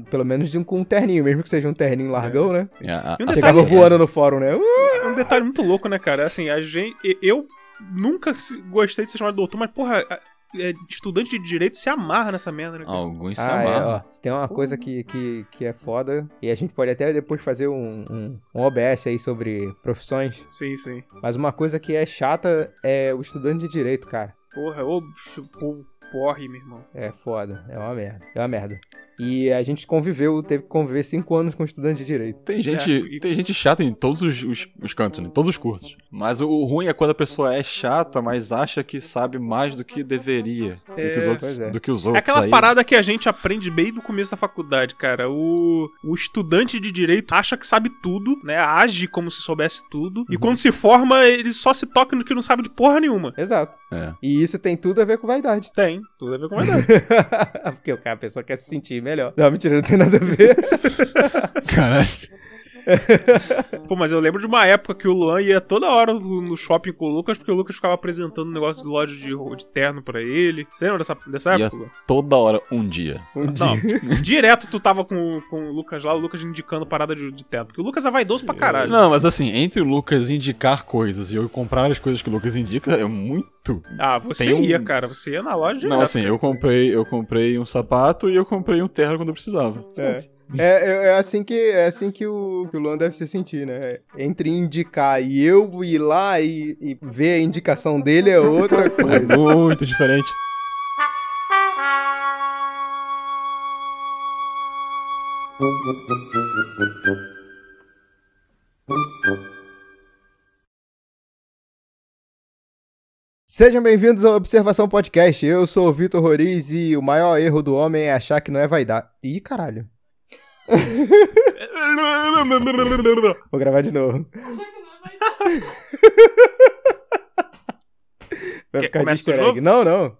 pelo menos de um, com um terninho, mesmo que seja um terninho largão, né? É, a- E um Chegava é- voando no fórum, né? Uh, É um detalhe muito louco, né, cara? Assim, a gente. Eu nunca gostei de ser chamado de doutor, mas, porra, a- é, estudante de direito se amarra nessa merda, né? cara? Alguns se Ah, é, amarram. ó. Se tem uma coisa que, que, que é foda, e a gente pode até depois fazer um, um, um OBS aí sobre profissões, Sim, sim. mas uma coisa que é chata é o estudante de direito, cara. Porra, ô, bicho, povo porre, meu irmão. É foda, é uma merda, é uma merda. E a gente conviveu, teve que conviver cinco anos com estudante de direito. Tem gente, É, tem gente chata em todos os, os, os cantos, né? em todos os cursos. Mas o, o ruim é quando a pessoa é chata, mas acha que sabe mais do que deveria. do, que os É. outros, é. do que os É outros. aquela aí. parada que a gente aprende bem do começo da faculdade, cara. O, o estudante de direito acha que sabe tudo, né? Age como se soubesse tudo. E quando se forma, ele só se toca no que não sabe de porra nenhuma. Exato. É. E isso tem tudo a ver com vaidade. Tem, tudo a ver com a verdade. Porque o cara, a pessoa quer se sentir melhor. Não, mentira, não tem nada a ver. Caralho. Pô, mas eu lembro de uma época que o Luan ia toda hora no shopping com o Lucas, porque o Lucas ficava apresentando um negócio de loja de, de terno pra ele. Você lembra dessa, dessa Ia época? Luan? toda hora um dia. Um Não, dia. direto tu tava com, com o Lucas lá, o Lucas indicando parada de, de terno. Porque o Lucas é vaidoso pra caralho. Não, mas assim, entre o Lucas indicar coisas e eu comprar as coisas que o Lucas indica, é muito. Ah, você Tem um- ia, cara. Você ia na loja direto. Não, assim, eu comprei, eu comprei um sapato e eu comprei um terno quando eu precisava. É. É, é- é assim que é assim que o, que o Luan deve se sentir, né? Entre indicar e eu ir lá e, e ver a indicação dele é outra É coisa. muito diferente. Sejam bem-vindos ao Observação Podcast. Eu sou o Vitor Roriz e o maior erro do homem é achar que não é vaidade. Ih, caralho. Vou gravar de novo. Vai Quer- ficar de começa do easter egg. jogo? Não, não.